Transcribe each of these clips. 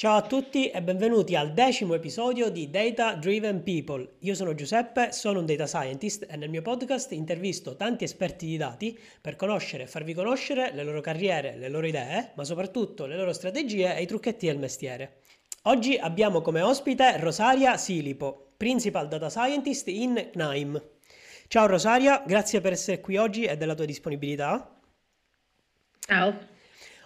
Ciao a tutti e benvenuti al decimo episodio di Data Driven People. Io sono Giuseppe, sono un data scientist e nel mio podcast intervisto tanti esperti di dati per conoscere e farvi conoscere le loro carriere, le loro idee, ma soprattutto le loro strategie e i trucchetti del mestiere. Oggi abbiamo come ospite Rosaria Silipo, Principal Data Scientist in NIME. Ciao Rosaria, grazie per essere qui oggi e della tua disponibilità. Ciao.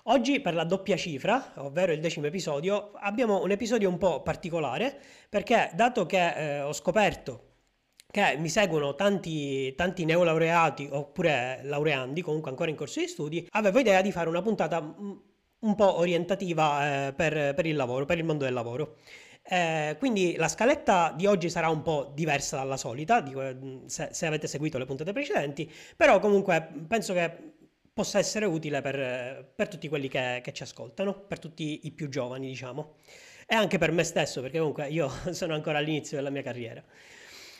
Oggi per la doppia cifra, ovvero il decimo episodio, abbiamo un episodio un po' particolare perché dato che eh, ho scoperto che mi seguono tanti, tanti neolaureati oppure laureandi, comunque ancora in corso di studi, avevo idea di fare una puntata un po' orientativa eh, per, per, il lavoro, per il mondo del lavoro. Eh, quindi la scaletta di oggi sarà un po' diversa dalla solita, di, se, se avete seguito le puntate precedenti, però comunque penso che possa essere utile per, per tutti quelli che, che, ci ascoltano, per tutti i più giovani, diciamo, e anche per me stesso, perché comunque io sono ancora all'inizio della mia carriera.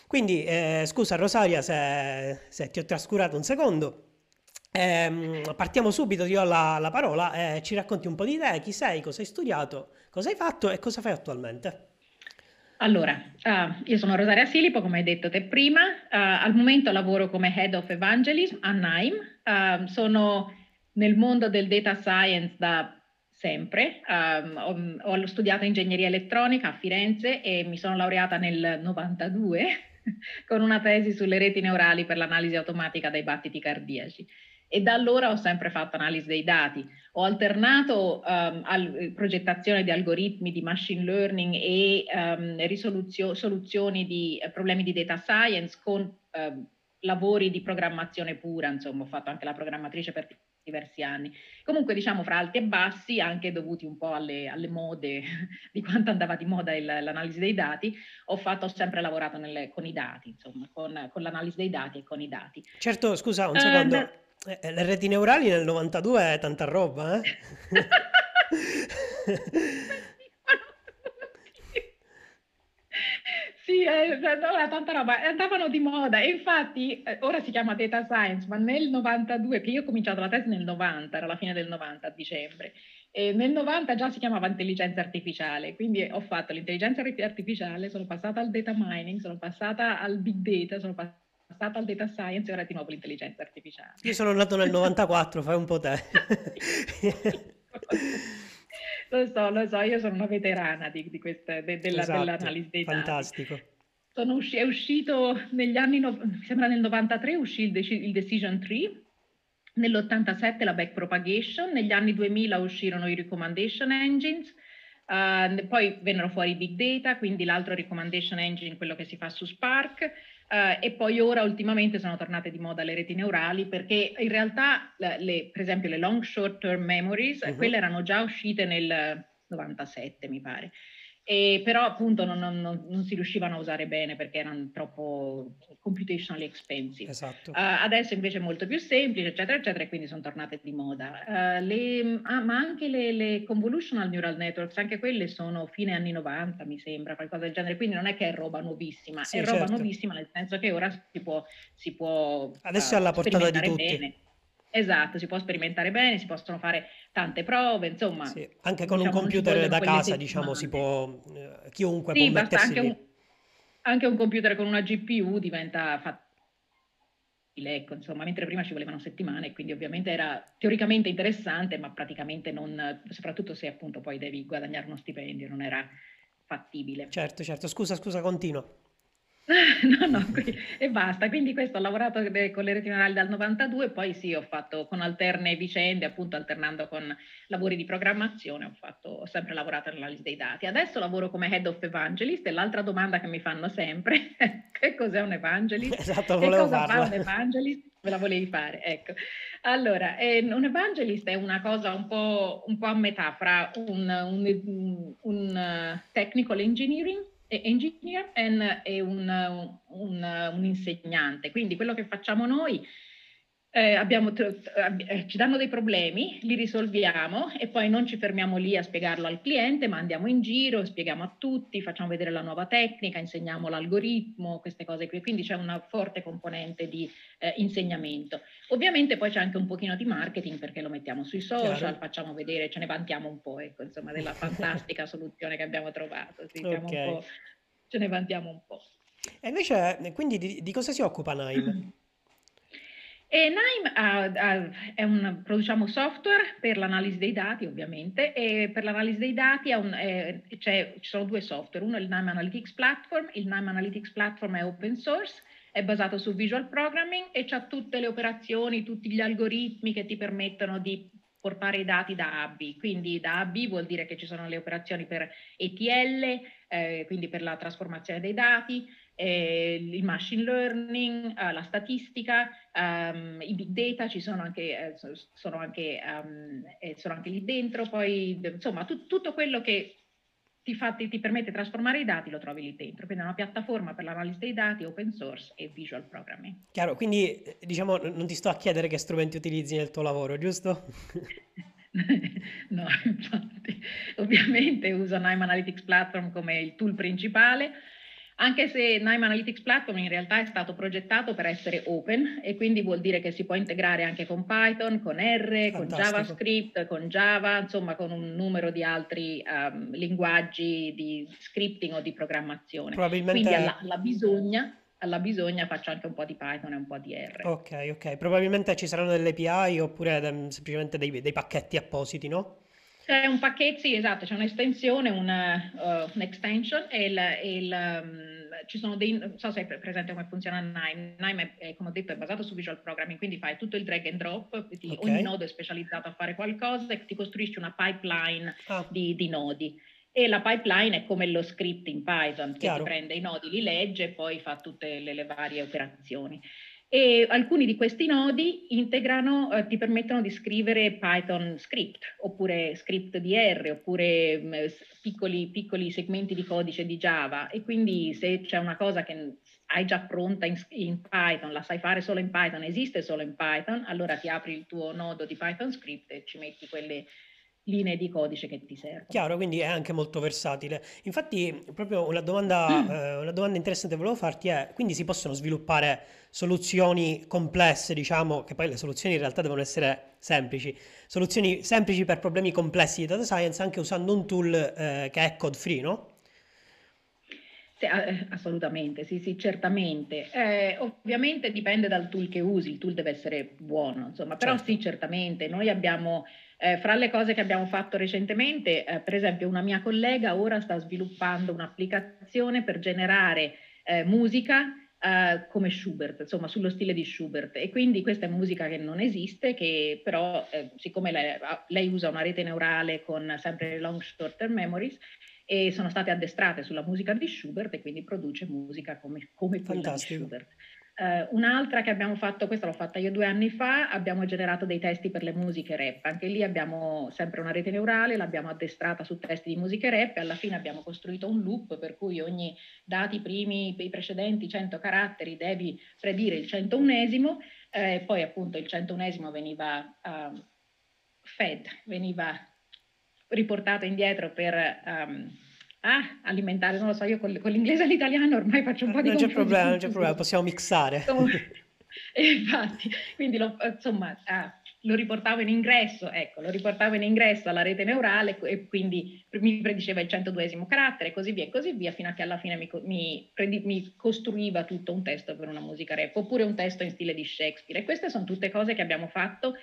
Quindi, eh, scusa Rosaria se, se, ti ho trascurato un secondo. Eh, partiamo subito, ti do la, la parola e ci racconti un po' di te, chi sei, cosa hai studiato, cosa hai fatto e cosa fai attualmente. Allora, uh, io sono Rosaria Silipo, come hai detto te prima, uh, al momento lavoro come Head of Evangelism a NIME, uh, sono nel mondo del data science da sempre, um, ho, ho, studiato ingegneria elettronica a Firenze e mi sono laureata nel 92 con una tesi sulle reti neurali per l'analisi automatica dei battiti cardiaci e da allora ho sempre fatto analisi dei dati. Ho alternato um, al, progettazione di algoritmi di machine learning e um, soluzioni di uh, problemi di data science con uh, lavori di programmazione pura, insomma ho fatto anche la programmatrice per diversi anni. Comunque diciamo fra alti e bassi, anche dovuti un po' alle, alle mode di quanto andava di moda il, l'analisi dei dati, ho, fatto, ho sempre lavorato nelle, con i dati, insomma, con, con, l'analisi dei dati e con i dati. Certo, scusa un secondo. Uh, le reti neurali nel 92 è tanta roba, eh? Sì, eh, no, tanta roba, andavano di moda e infatti eh, ora si chiama data science, ma nel 92, che io ho cominciato la tesi nel 90, era la fine del 90 a dicembre, e nel 90 già si chiamava intelligenza artificiale, quindi ho fatto l'intelligenza artificiale, sono passata al data mining, sono passata al big data, sono passata passata al data science e ora di nuovo l'intelligenza artificiale. Io sono nato nel 94, fai un po' te. lo so, lo so, io sono una veterana di, di questa, de, della, esatto, dell'analisi dei dati. Fantastico. Usci- è uscito negli anni, no, mi sembra nel 93 uscì il, il Decision Tree, nell'87 la backpropagation, negli anni 2000 uscirono i recommendation engines, uh, poi vennero fuori i big data, quindi l'altro recommendation engine, quello che si fa su Spark, Uh, e poi ora ultimamente sono tornate di moda le reti neurali perché in realtà, le, per esempio, le long short term memories, uh-huh. quelle erano già uscite nel 97, mi pare. E però appunto non, non, non, si riuscivano a usare bene perché erano troppo computationally expensive. Esatto. Uh, adesso invece è molto più semplice, eccetera, eccetera, e quindi sono tornate di moda. Uh, le, ah, ma anche le, le, convolutional neural networks, anche quelle sono fine anni 90, mi sembra, qualcosa del genere, quindi non è che è roba nuovissima, sì, è roba certo. nuovissima nel senso che ora si può... Si può adesso uh, è alla portata di tutti. Bene. Esatto, si può sperimentare bene, si possono fare tante prove, insomma. Sì, anche con diciamo, un computer da casa, diciamo, si può, eh, chiunque sì, può mettersi anche un, anche un, computer con una GPU diventa fattibile, ecco, insomma, mentre prima ci volevano settimane, quindi ovviamente era teoricamente interessante, ma praticamente non, soprattutto se appunto poi devi guadagnare uno stipendio, non era fattibile. Certo, certo, scusa, scusa, continuo. No, no, e basta. Quindi questo ho lavorato eh, con le reti neurali dal 92, poi sì, ho fatto con alterne vicende, appunto alternando con lavori di programmazione, ho, fatto, ho sempre lavorato nell'analisi dei dati. Adesso lavoro come Head of Evangelist e l'altra domanda che mi fanno sempre è che cos'è un evangelist? Esatto, che cosa farla. fa un evangelist? Me la volevi fare, ecco. Allora, eh, un evangelist è una cosa un po', un po a metà fra un, un, un uh, technical engineering engineer e un, un, un, insegnante. Quindi quello che facciamo noi eh, abbiamo, eh, ci danno dei problemi, li risolviamo e poi non ci fermiamo lì a spiegarlo al cliente, ma andiamo in giro, spieghiamo a tutti, facciamo vedere la nuova tecnica, insegniamo l'algoritmo, queste cose qui. Quindi c'è una forte componente di eh, insegnamento. Ovviamente poi c'è anche un pochino di marketing perché lo mettiamo sui social, Chiaro. facciamo vedere, ce ne vantiamo un po', ecco, insomma, della fantastica soluzione che abbiamo trovato. Sì, okay. ce ne vantiamo un po'. E invece, quindi di, di cosa si occupa Naim? E Nime uh, uh, un, produciamo software per l'analisi dei dati, ovviamente, e per l'analisi dei dati un, eh, ci sono due software. Uno è il Nime Analytics Platform, il Nime Analytics Platform è open source, è basato su visual programming e ha tutte le operazioni, tutti gli algoritmi che ti permettono di portare i dati da A a B. Quindi da A a B vuol dire che ci sono le operazioni per ETL, eh, quindi per la trasformazione dei dati, eh, il machine learning, eh, la statistica, um, i big data ci sono anche, eh, sono, anche, um, sono anche, lì dentro, poi insomma tu, tutto quello che ti, fa, ti, ti, permette di trasformare i dati lo trovi lì dentro, quindi è una piattaforma per l'analisi dei dati open source e visual programming. Chiaro, quindi eh, diciamo non ti sto a chiedere che strumenti utilizzi nel tuo lavoro, giusto? no, infatti, ovviamente uso Nime Analytics Platform come il tool principale, anche se Nime Analytics Platform in realtà è stato progettato per essere open e quindi vuol dire che si può integrare anche con Python, con R, Fantastico. con JavaScript, con Java, insomma con un numero di altri um, linguaggi di scripting o di programmazione. Probabilmente... Quindi alla, alla bisogna alla bisogna faccio anche un po' di Python e un po' di R. Ok, ok. Probabilmente ci saranno delle API oppure de- semplicemente dei, dei, pacchetti appositi, no? C'è un pacchetto, sì, esatto, c'è un'estensione, una, uh, un'extension e, il, il, um, ci sono dei, non so se è presente come funziona Nime, Nime è, come ho detto è basato su visual programming, quindi fai tutto il drag and drop, ti, okay. ogni nodo è specializzato a fare qualcosa e ti costruisci una pipeline ah. di, di nodi e la pipeline è come lo script in Python che Chiaro. prende i nodi, li legge e poi fa tutte le, le varie operazioni e alcuni di questi nodi integrano, eh, ti permettono di scrivere Python script, oppure script di R, oppure mh, mm, piccoli, piccoli, segmenti di codice di Java. E quindi se c'è una cosa che hai già pronta in, in, Python, la sai fare solo in Python, esiste solo in Python, allora ti apri il tuo nodo di Python script e ci metti quelle linee di codice che ti servono. Chiaro, quindi è anche molto versatile. Infatti, proprio una domanda, mm. eh, una domanda interessante che volevo farti è, quindi si possono sviluppare soluzioni complesse, diciamo, che poi le soluzioni in realtà devono essere semplici, soluzioni semplici per problemi complessi di data science anche usando un tool eh, che è code free, no? Sì, assolutamente, sì, sì, certamente. Eh, ovviamente dipende dal tool che usi, il tool deve essere buono, insomma, però certo. sì, certamente. Noi abbiamo eh, fra le cose che abbiamo fatto recentemente, eh, per esempio una mia collega ora sta sviluppando un'applicazione per generare eh, musica eh, come Schubert, insomma sullo stile di Schubert e quindi questa è musica che non esiste, che però eh, siccome lei, lei, usa una rete neurale con sempre long short term memories e sono state addestrate sulla musica di Schubert e quindi produce musica come, come quella di Schubert. Uh, un'altra che abbiamo fatto, questa l'ho fatta io due anni fa, abbiamo generato dei testi per le musiche rap. Anche lì abbiamo sempre una rete neurale, l'abbiamo addestrata su testi di musiche rap e alla fine abbiamo costruito un loop per cui ogni dati primi, i precedenti 100 caratteri devi predire il 101esimo, eh, poi appunto il 101esimo veniva uh, fed, veniva riportato indietro per... Um, ah, alimentare, non lo so, io con, con l'inglese e l'italiano ormai faccio un po' di Non c'è problema, non c'è problema, possiamo mixare. infatti, quindi lo, insomma, ah, lo riportavo in ingresso, ecco, lo riportavo in ingresso alla rete neurale e quindi mi prediceva il 102esimo carattere e così via e così via, fino a che alla fine mi, mi, mi, costruiva tutto un testo per una musica rap, oppure un testo in stile di Shakespeare. E queste sono tutte cose che abbiamo fatto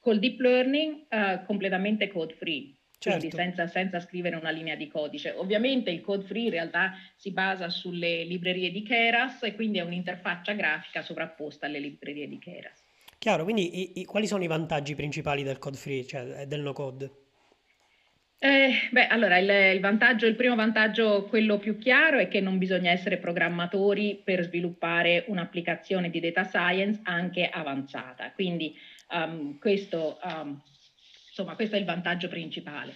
col deep learning uh, completamente code free quindi certo. senza, senza, scrivere una linea di codice. Ovviamente il code free in realtà si basa sulle librerie di Keras e quindi è un'interfaccia grafica sovrapposta alle librerie di Keras. Chiaro, quindi i, i, quali sono i vantaggi principali del code free, cioè del no code? Eh, beh, allora il, il, vantaggio, il primo vantaggio, quello più chiaro, è che non bisogna essere programmatori per sviluppare un'applicazione di data science anche avanzata. Quindi um, questo um, Insomma, questo è il vantaggio principale.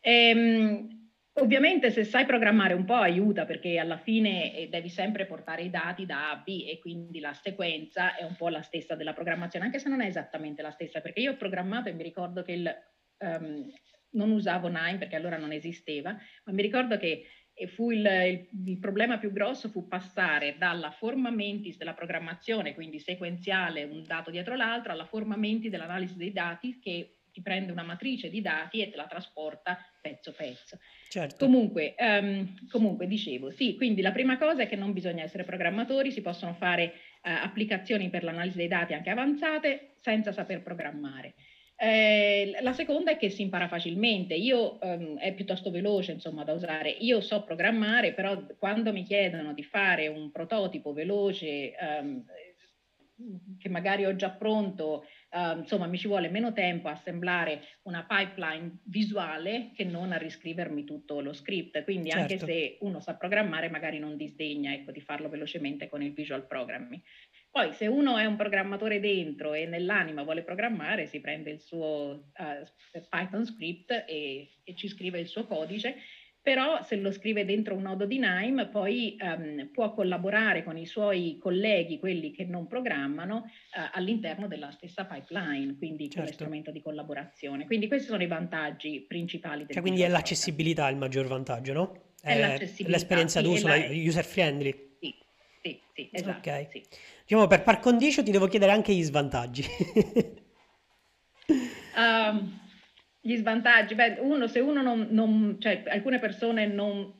Ehm, Ovviamente se sai programmare un po' aiuta perché alla fine eh, devi sempre portare i dati da A a B e quindi la sequenza è un po' la stessa della programmazione, anche se non è esattamente la stessa, perché io ho programmato e mi ricordo che il, um, non usavo Nine perché allora non esisteva, ma mi ricordo che fu il, il, il, problema più grosso fu passare dalla forma mentis della programmazione, quindi sequenziale un dato dietro l'altro, alla forma mentis dell'analisi dei dati che ti prende una matrice di dati e te la trasporta pezzo pezzo. Certo. Comunque, um, comunque, dicevo, sì, quindi la prima cosa è che non bisogna essere programmatori, si possono fare uh, applicazioni per l'analisi dei dati anche avanzate senza saper programmare. Eh, la seconda è che si impara facilmente. Io um, è piuttosto veloce, insomma, da usare. Io so programmare, però quando mi chiedono di fare un prototipo veloce um, che magari ho già pronto, uh, insomma mi ci vuole meno tempo a assemblare una pipeline visuale che non a riscrivermi tutto lo script. Quindi certo. anche se uno sa programmare magari non disdegna ecco, di farlo velocemente con il visual programming. Poi se uno è un programmatore dentro e nell'anima vuole programmare, si prende il suo uh, Python script e, e ci scrive il suo codice però se lo scrive dentro un nodo di Nime poi um, può collaborare con i suoi colleghi, quelli che non programmano, uh, all'interno della stessa pipeline, quindi certo. come strumento di collaborazione. Quindi questi sono i vantaggi principali. Del cioè, quindi è l'accessibilità il maggior vantaggio, no? È, è l'esperienza sì, d'uso, la... user friendly. Sì, sì, sì esatto. Ok. Sì. Diciamo, per par condicio ti devo chiedere anche gli svantaggi. um, Gli svantaggi, beh, uno, se uno non, non cioè alcune persone non,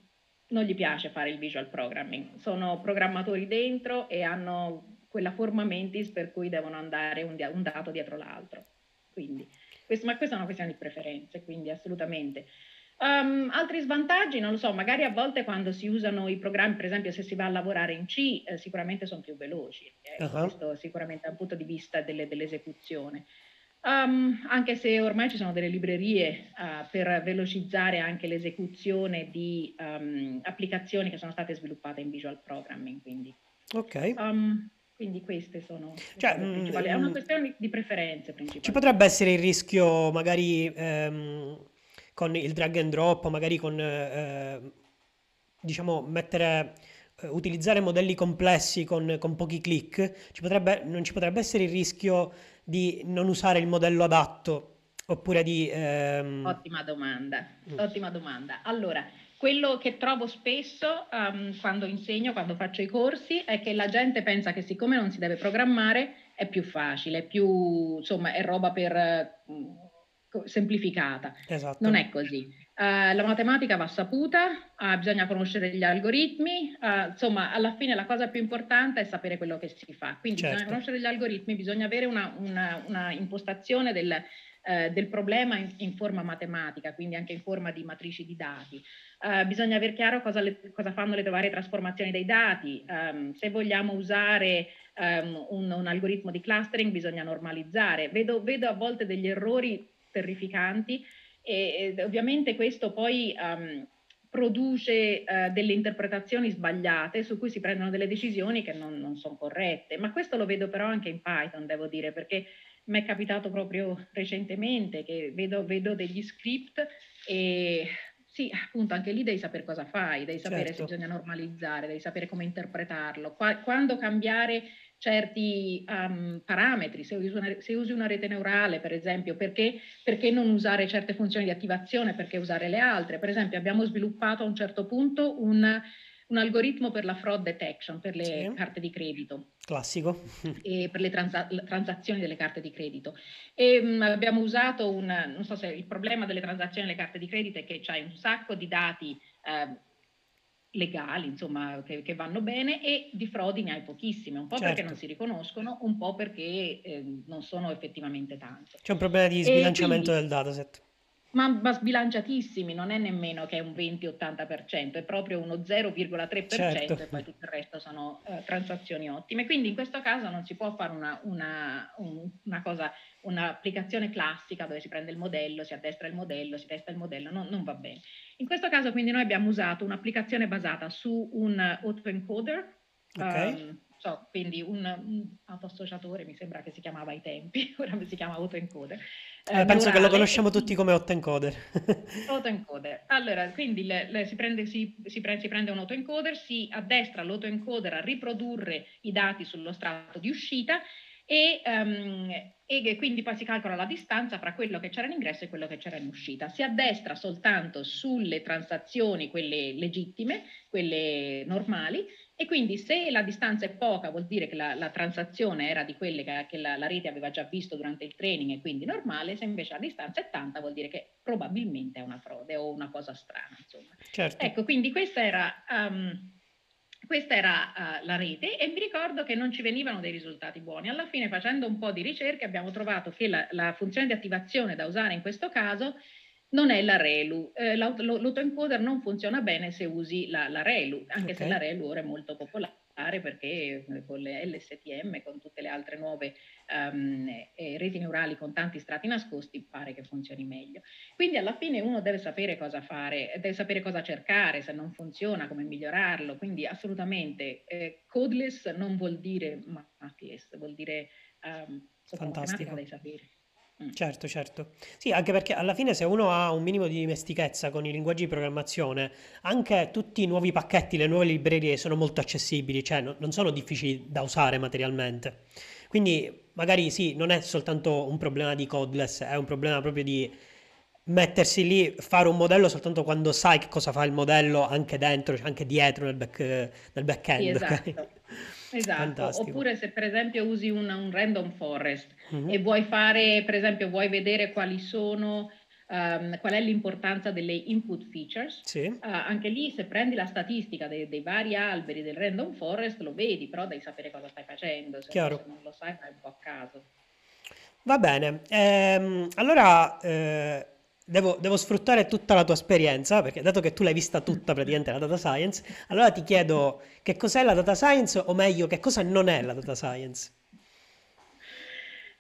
non gli piace fare il visual programming, sono programmatori dentro e hanno quella forma mentis per cui devono andare un, un dato dietro l'altro. Quindi, questo, ma questa è una questione di preferenze, quindi assolutamente. Um, altri svantaggi, non lo so, magari a volte quando si usano i programmi, per esempio se si va a lavorare in C, eh, sicuramente sono più veloci, eh, uh-huh. questo sicuramente dal punto di vista delle, dell'esecuzione. Um, anche se ormai ci sono delle librerie uh, per velocizzare anche l'esecuzione di um, applicazioni che sono state sviluppate in visual programming. Quindi, ok. Um, quindi queste sono cioè, le principali. È una mm, questione di preferenze principali. Ci potrebbe essere il rischio magari ehm, con il drag and drop, magari con eh, diciamo mettere utilizzare modelli complessi con, con pochi click, ci potrebbe, non ci potrebbe essere il rischio di non usare il modello adatto oppure di... Ehm... Ottima domanda, mm. ottima domanda. Allora, quello che trovo spesso um, quando insegno, quando faccio i corsi, è che la gente pensa che siccome non si deve programmare è più facile, è più, insomma, è roba per uh, semplificata. Esatto. Non è così. Uh, la matematica va saputa, uh, bisogna conoscere gli algoritmi, uh, insomma alla fine la cosa più importante è sapere quello che si fa, quindi certo. bisogna conoscere gli algoritmi, bisogna avere una, una, una impostazione del, del problema in, in, forma matematica, quindi anche in forma di matrici di dati. bisogna aver chiaro cosa, le, cosa, fanno le varie trasformazioni dei dati, um, se vogliamo usare um, un, un, algoritmo di clustering bisogna normalizzare. Vedo, vedo a volte degli errori terrificanti e, e ovviamente questo poi um, produce uh, delle interpretazioni sbagliate su cui si prendono delle decisioni che non, non sono corrette. Ma questo lo vedo però anche in Python, devo dire, perché mi è capitato proprio recentemente che vedo, vedo degli script e sì, appunto, anche lì devi sapere cosa fai, devi sapere certo. se bisogna normalizzare, devi sapere come interpretarlo, Qua, quando cambiare certi um, parametri, se usi, una, se usi, una, rete neurale per esempio, perché, perché, non usare certe funzioni di attivazione, perché usare le altre? Per esempio abbiamo sviluppato a un certo punto un, un algoritmo per la fraud detection, per le sì. carte di credito. Classico. E per le transa- transazioni delle carte di credito. E um, abbiamo usato un, non so se il problema delle transazioni delle carte di credito è che c'hai un sacco di dati eh, legali, insomma, che, che, vanno bene e di frodi ne hai pochissime, un po' certo. perché non si riconoscono, un po' perché eh, non sono effettivamente tante. C'è un problema di sbilanciamento quindi, del dataset. Ma, ma, sbilanciatissimi, non è nemmeno che è un 20-80%, è proprio uno 0,3% certo. e poi tutto il resto sono uh, transazioni ottime. Quindi in questo caso non si può fare una, una, un, una cosa, un'applicazione classica dove si prende il modello, si addestra il modello, si testa il modello, no, non va bene. In questo caso quindi noi abbiamo usato un'applicazione basata su un autoencoder, okay. um, so, quindi un, un autoassociatore mi sembra che si chiamava ai tempi, ora si chiama autoencoder. Eh, eh, penso che lo conosciamo tutti come autoencoder. autoencoder. Allora, quindi le, le, si, prende, si, si, pre, si, prende, un autoencoder, si addestra l'autoencoder a riprodurre i dati sullo strato di uscita e, um, e, quindi poi si calcola la distanza fra quello che c'era in ingresso e quello che c'era in uscita. Si addestra soltanto sulle transazioni, quelle legittime, quelle normali, e quindi se la distanza è poca vuol dire che la, la transazione era di quelle che, che la, la, rete aveva già visto durante il training e quindi normale, se invece la distanza è tanta vuol dire che probabilmente è una frode o una cosa strana. Certo. Ecco, quindi questa era... Um, questa era uh, la rete e mi ricordo che non ci venivano dei risultati buoni. Alla fine, facendo un po' di ricerche, abbiamo trovato che la, la funzione di attivazione da usare in questo caso non è la ReLU. Eh, l'autoencoder non funziona bene se usi la, la ReLU, anche okay. se la ReLU ora è molto popolare perché eh, con le LSTM, con tutte le altre nuove um, eh, reti neurali con tanti strati nascosti, pare che funzioni meglio. Quindi alla fine uno deve sapere cosa fare, deve sapere cosa cercare, se non funziona, come migliorarlo. Quindi assolutamente eh, codeless non vuol dire mathless, vuol dire um, Fantastico. dei. Mm. Certo, certo. Sì, anche perché alla fine se uno ha un minimo di dimestichezza con i linguaggi di programmazione, anche tutti i nuovi pacchetti, le nuove librerie sono molto accessibili, cioè no- non sono difficili da usare materialmente. Quindi magari sì, non è soltanto un problema di codeless, è un problema proprio di mettersi lì, fare un modello soltanto quando sai che cosa fa il modello anche dentro, anche dietro nel, back, nel back-end. Sì, esatto. Esatto, Fantastico. oppure se per esempio usi un, un random forest mm-hmm. e vuoi fare, per esempio, vuoi vedere quali sono, um, qual è l'importanza delle input features, sì. uh, anche lì se prendi la statistica dei, dei, vari alberi del random forest lo vedi, però devi sapere cosa stai facendo, se, se non lo sai fai un po' a caso. Va bene, ehm, allora eh, Devo, devo, sfruttare tutta la tua esperienza, perché dato che tu l'hai vista tutta praticamente la data science, allora ti chiedo che cos'è la data science, o meglio, che cosa non è la data science.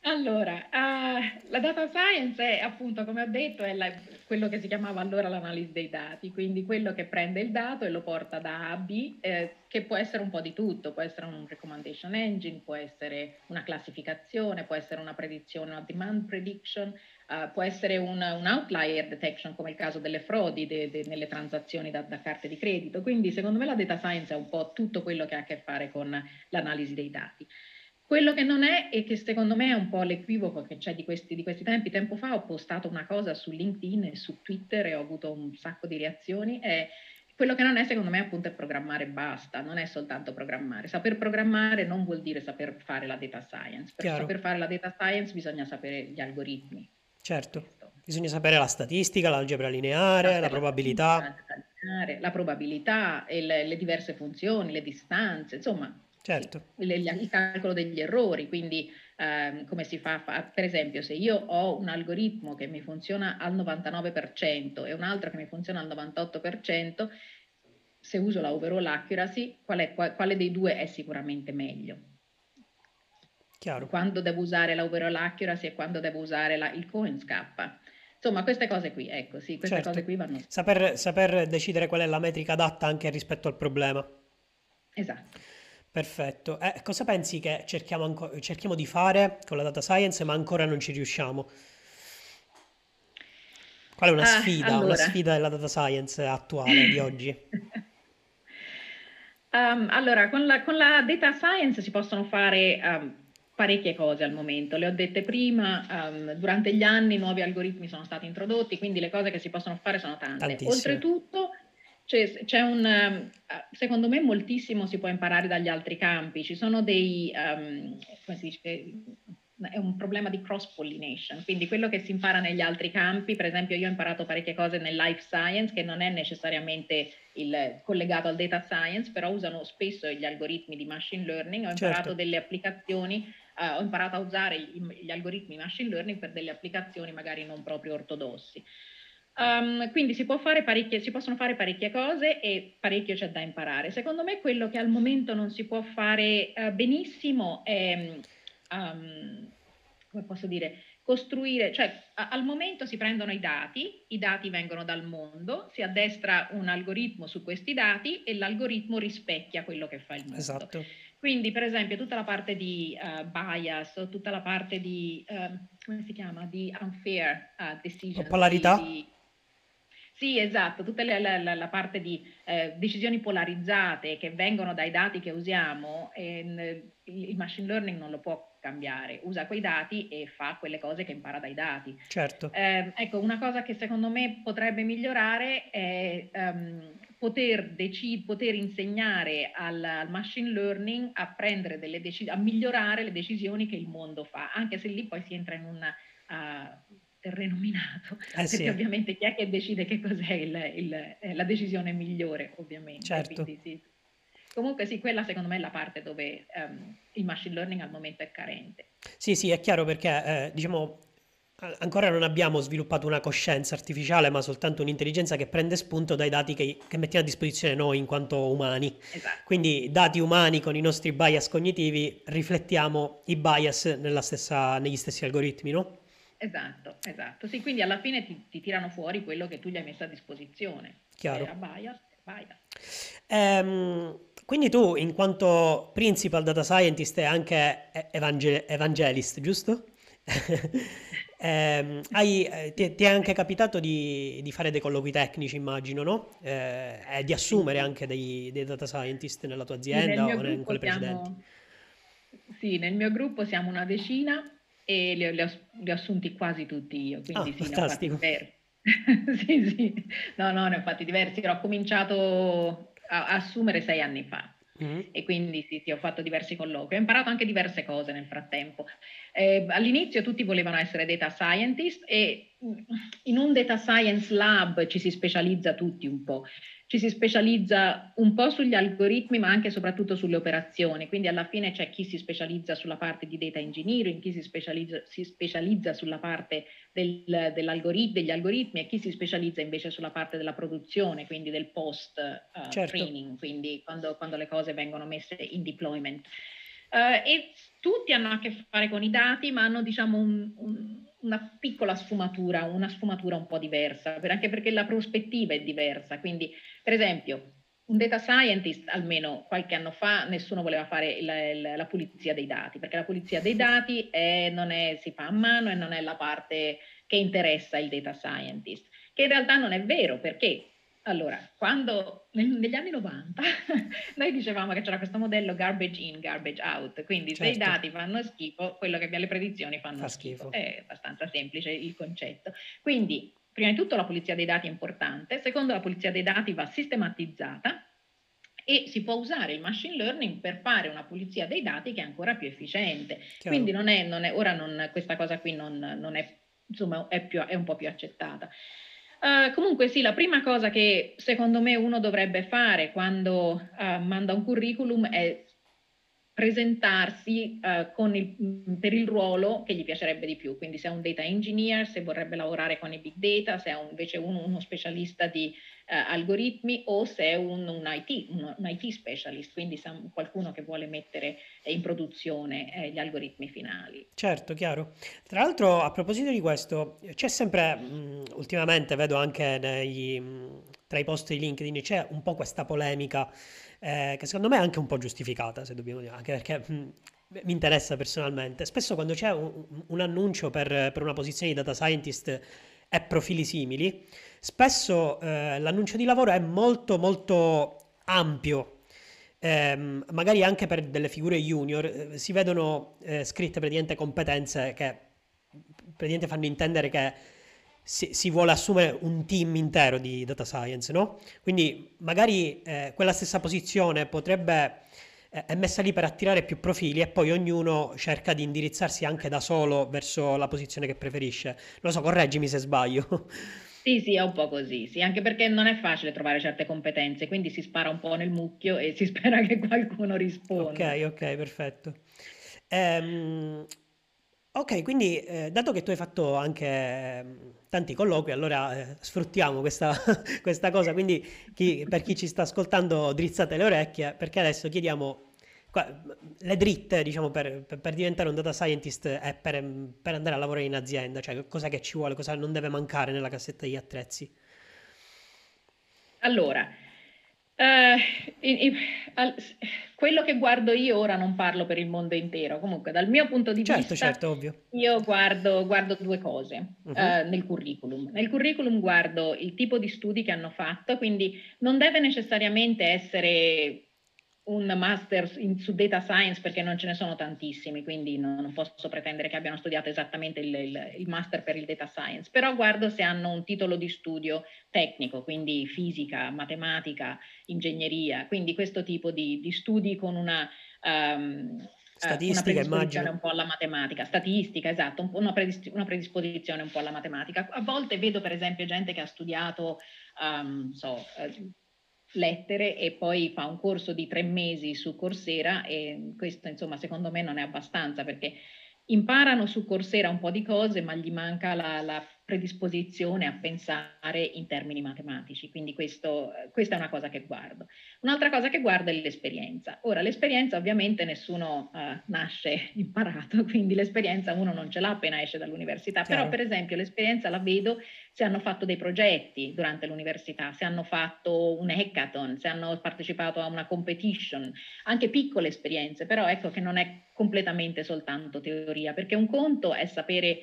Allora, uh, la data science è appunto, come ho detto, è la, quello che si chiamava allora l'analisi dei dati, quindi quello che prende il dato e lo porta da A a B, eh, che può essere un po' di tutto, può essere un recommendation engine, può essere una classificazione, può essere una predizione, una demand prediction, Uh, può essere un, un, outlier detection come il caso delle frodi de, de, nelle transazioni da, da, carte di credito. Quindi secondo me la data science è un po' tutto quello che ha a che fare con l'analisi dei dati. Quello che non è e che secondo me è un po' l'equivoco che c'è di questi, di questi tempi, tempo fa ho postato una cosa su LinkedIn e su Twitter e ho avuto un sacco di reazioni, è quello che non è secondo me appunto è programmare basta, non è soltanto programmare. Saper programmare non vuol dire saper fare la data science, per Chiaro. saper fare la data science bisogna sapere gli algoritmi. Certo, bisogna sapere la statistica, l'algebra lineare, la probabilità. La probabilità, e le, le diverse funzioni, le distanze, insomma, Certo. Le, il calcolo degli errori, quindi ehm, come si fa, fa, per esempio se io ho un algoritmo che mi funziona al 99% e un altro che mi funziona al 98%, se uso la overall accuracy, qual quale dei due è sicuramente meglio? Chiaro. Quando devo usare la overall accuracy e quando devo usare la, il coins K. Insomma, queste cose qui, ecco, sì, queste certo. cose qui vanno... Saper, saper decidere qual è la metrica adatta anche rispetto al problema. Esatto. Perfetto. Eh, cosa pensi che cerchiamo, anco- cerchiamo di fare con la data science, ma ancora non ci riusciamo? Qual è una ah, sfida, allora. una sfida della data science attuale di oggi? um, allora, con la, con la, data science si possono fare um, parecchie cose al momento. Le ho dette prima, um, durante gli anni nuovi algoritmi sono stati introdotti, quindi le cose che si possono fare sono tante. Tantissime. Oltretutto c'è, c'è un, ehm, secondo me moltissimo si può imparare dagli altri campi, ci sono dei, um, come si dice, è un problema di cross pollination, quindi quello che si impara negli altri campi, per esempio io ho imparato parecchie cose nel life science che non è necessariamente il, collegato al data science, però usano spesso gli algoritmi di machine learning, ho imparato certo. delle applicazioni, uh, ho imparato a usare gli algoritmi machine learning per delle applicazioni magari non proprio ortodossi. Um, quindi si, si, possono fare parecchie cose e parecchio c'è da imparare. Secondo me quello che al momento non si può fare uh, benissimo è, um, come posso dire, costruire, cioè a, al momento si prendono i dati, i dati vengono dal mondo, si addestra un algoritmo su questi dati e l'algoritmo rispecchia quello che fa il mondo. Esatto. Quindi, per esempio, tutta la parte di uh, bias o tutta la parte di, uh, come si chiama, di unfair uh, decisions. O polarità? Di, sì, esatto, tutta la, la, la parte di eh, decisioni polarizzate che vengono dai dati che usiamo, e, il machine learning non lo può cambiare, usa quei dati e fa quelle cose che impara dai dati. Certo. Eh, ecco, una cosa che secondo me potrebbe migliorare è um, poter, deci- poter insegnare al, al, machine learning a prendere delle decisioni, a migliorare le decisioni che il mondo fa, anche se lì poi si entra in un uh, terreno minato, eh perché sì. ovviamente chi è che decide che cos'è il, il, eh, la decisione migliore, ovviamente. Certo. Quindi, sì. Comunque sì, quella secondo me è la parte dove um, il machine learning al momento è carente. Sì, sì, è chiaro perché, eh, diciamo, ancora non abbiamo sviluppato una coscienza artificiale, ma soltanto un'intelligenza che prende spunto dai dati che, che mettiamo a disposizione noi in quanto umani. Esatto. Quindi dati umani con i nostri bias cognitivi, riflettiamo i bias stessa, negli stessi algoritmi, no? Esatto, esatto. Sì, quindi alla fine ti, ti, tirano fuori quello che tu gli hai messo a disposizione. Chiaro. Era bias, bias. Ehm, quindi tu, in quanto principal data scientist e anche evangel- evangelist, giusto? Eh, hai, ti, ti, è anche capitato di, di, fare dei colloqui tecnici, immagino, no? Eh, e di assumere anche dei, dei, data scientist nella tua azienda o in quelle siamo, precedenti? Sì, nel mio gruppo siamo una decina e li, li, ho, li ho, assunti quasi tutti io, quindi oh, sì, fantastico. ne sì, sì, no, no, ne ho fatti diversi, ho cominciato a assumere sei anni fa. Mm-hmm. E quindi sì, sì, ho fatto diversi colloqui, ho imparato anche diverse cose nel frattempo. Eh, all'inizio tutti volevano essere data scientist e mm, in un data science lab ci si specializza tutti un po' ci si specializza un po' sugli algoritmi ma anche e soprattutto sulle operazioni, quindi alla fine c'è chi si specializza sulla parte di data engineering, chi si specializza, si specializza sulla parte del, dell'algorit- degli algoritmi e chi si specializza invece sulla parte della produzione, quindi del post uh, certo. training, quindi quando, quando, le cose vengono messe in deployment. Uh, e tutti hanno a che fare con i dati, ma hanno diciamo un, un una piccola sfumatura, una sfumatura un po' diversa, anche perché la prospettiva è diversa. Quindi, per esempio, un data scientist, almeno qualche anno fa, nessuno voleva fare la, la, la pulizia dei dati, perché la pulizia dei dati è, non è, si fa a mano e non è la parte che interessa il data scientist, che in realtà non è vero, perché allora, quando negli anni 90 noi dicevamo che c'era questo modello garbage in, garbage out, quindi certo. se i certo. dati fanno schifo, quello che abbiamo le predizioni fanno Fa schifo. schifo. È abbastanza semplice il concetto. Quindi, prima di tutto la pulizia dei dati è importante, secondo la pulizia dei dati va sistematizzata e si può usare il machine learning per fare una pulizia dei dati che è ancora più efficiente. Chiaro. Quindi non è, non è, ora non, questa cosa qui non, non è, insomma, è, più, è un po' più accettata. Uh, comunque sì, la prima cosa che secondo me uno dovrebbe fare quando uh, manda un curriculum è presentarsi uh, il, per il ruolo che gli piacerebbe di più, quindi se è un data engineer, se vorrebbe lavorare con i big data, se è invece uno, uno specialista di uh, algoritmi o se è un, un, IT, un, un, IT, specialist, quindi qualcuno che vuole mettere in produzione eh, gli algoritmi finali. Certo, chiaro. Tra l'altro a proposito di questo, c'è sempre, mh, ultimamente vedo anche nei, mh, tra i post di LinkedIn, c'è un po' questa polemica eh, che secondo me è anche un po' giustificata, se dobbiamo dire, anche perché mh, mi interessa personalmente. Spesso quando c'è un, un annuncio per, per, una posizione di data scientist e profili simili, spesso eh, l'annuncio di lavoro è molto molto ampio. Eh, magari anche per delle figure junior eh, si vedono eh, scritte praticamente competenze che praticamente fanno intendere che si, si, vuole assumere un team intero di data science, no? Quindi magari eh, quella stessa posizione potrebbe eh, è messa lì per attirare più profili e poi ognuno cerca di indirizzarsi anche da solo verso la posizione che preferisce. Lo so, correggimi se sbaglio. Sì, sì, è un po' così, sì, anche perché non è facile trovare certe competenze, quindi si spara un po' nel mucchio e si spera che qualcuno risponda. Ok, ok, perfetto. Ehm, Ok, quindi eh, dato che tu hai fatto anche eh, tanti colloqui, allora eh, sfruttiamo questa, questa cosa, quindi chi, per chi ci sta ascoltando drizzate le orecchie, perché adesso chiediamo qua, le dritte, diciamo, per, per, per, diventare un data scientist e per, per, andare a lavorare in azienda, cioè cosa che ci vuole, cosa non deve mancare nella cassetta degli attrezzi. Allora, Al, quello che guardo io ora non parlo per il mondo intero, comunque dal mio punto di certo, vista certo, io guardo, guardo, due cose uh-huh. uh, nel curriculum. Nel curriculum guardo il tipo di studi che hanno fatto, quindi non deve necessariamente essere un master in, su data science perché non ce ne sono tantissimi, quindi non, non posso pretendere che abbiano studiato esattamente il, il, il, master per il data science, però guardo se hanno un titolo di studio tecnico, quindi fisica, matematica, ingegneria, quindi questo tipo di, di studi con una... Um, Statistica, una immagino. un po' alla matematica, statistica, esatto, un una, predis- una, predisposizione un po' alla matematica. A volte vedo per esempio gente che ha studiato, um, so, uh, lettere e poi fa un corso di tre mesi su Coursera e questo insomma secondo me non è abbastanza perché imparano su Coursera un po' di cose ma gli manca la, la predisposizione a pensare in termini matematici, quindi questo, questa è una cosa che guardo. Un'altra cosa che guardo è l'esperienza. Ora, l'esperienza ovviamente nessuno uh, nasce imparato, quindi l'esperienza uno non ce l'ha appena esce dall'università, Chiaro. però per esempio l'esperienza la vedo se hanno fatto dei progetti durante l'università, se hanno fatto un hackathon, se hanno partecipato a una competition, anche piccole esperienze, però ecco che non è completamente soltanto teoria, perché un conto è sapere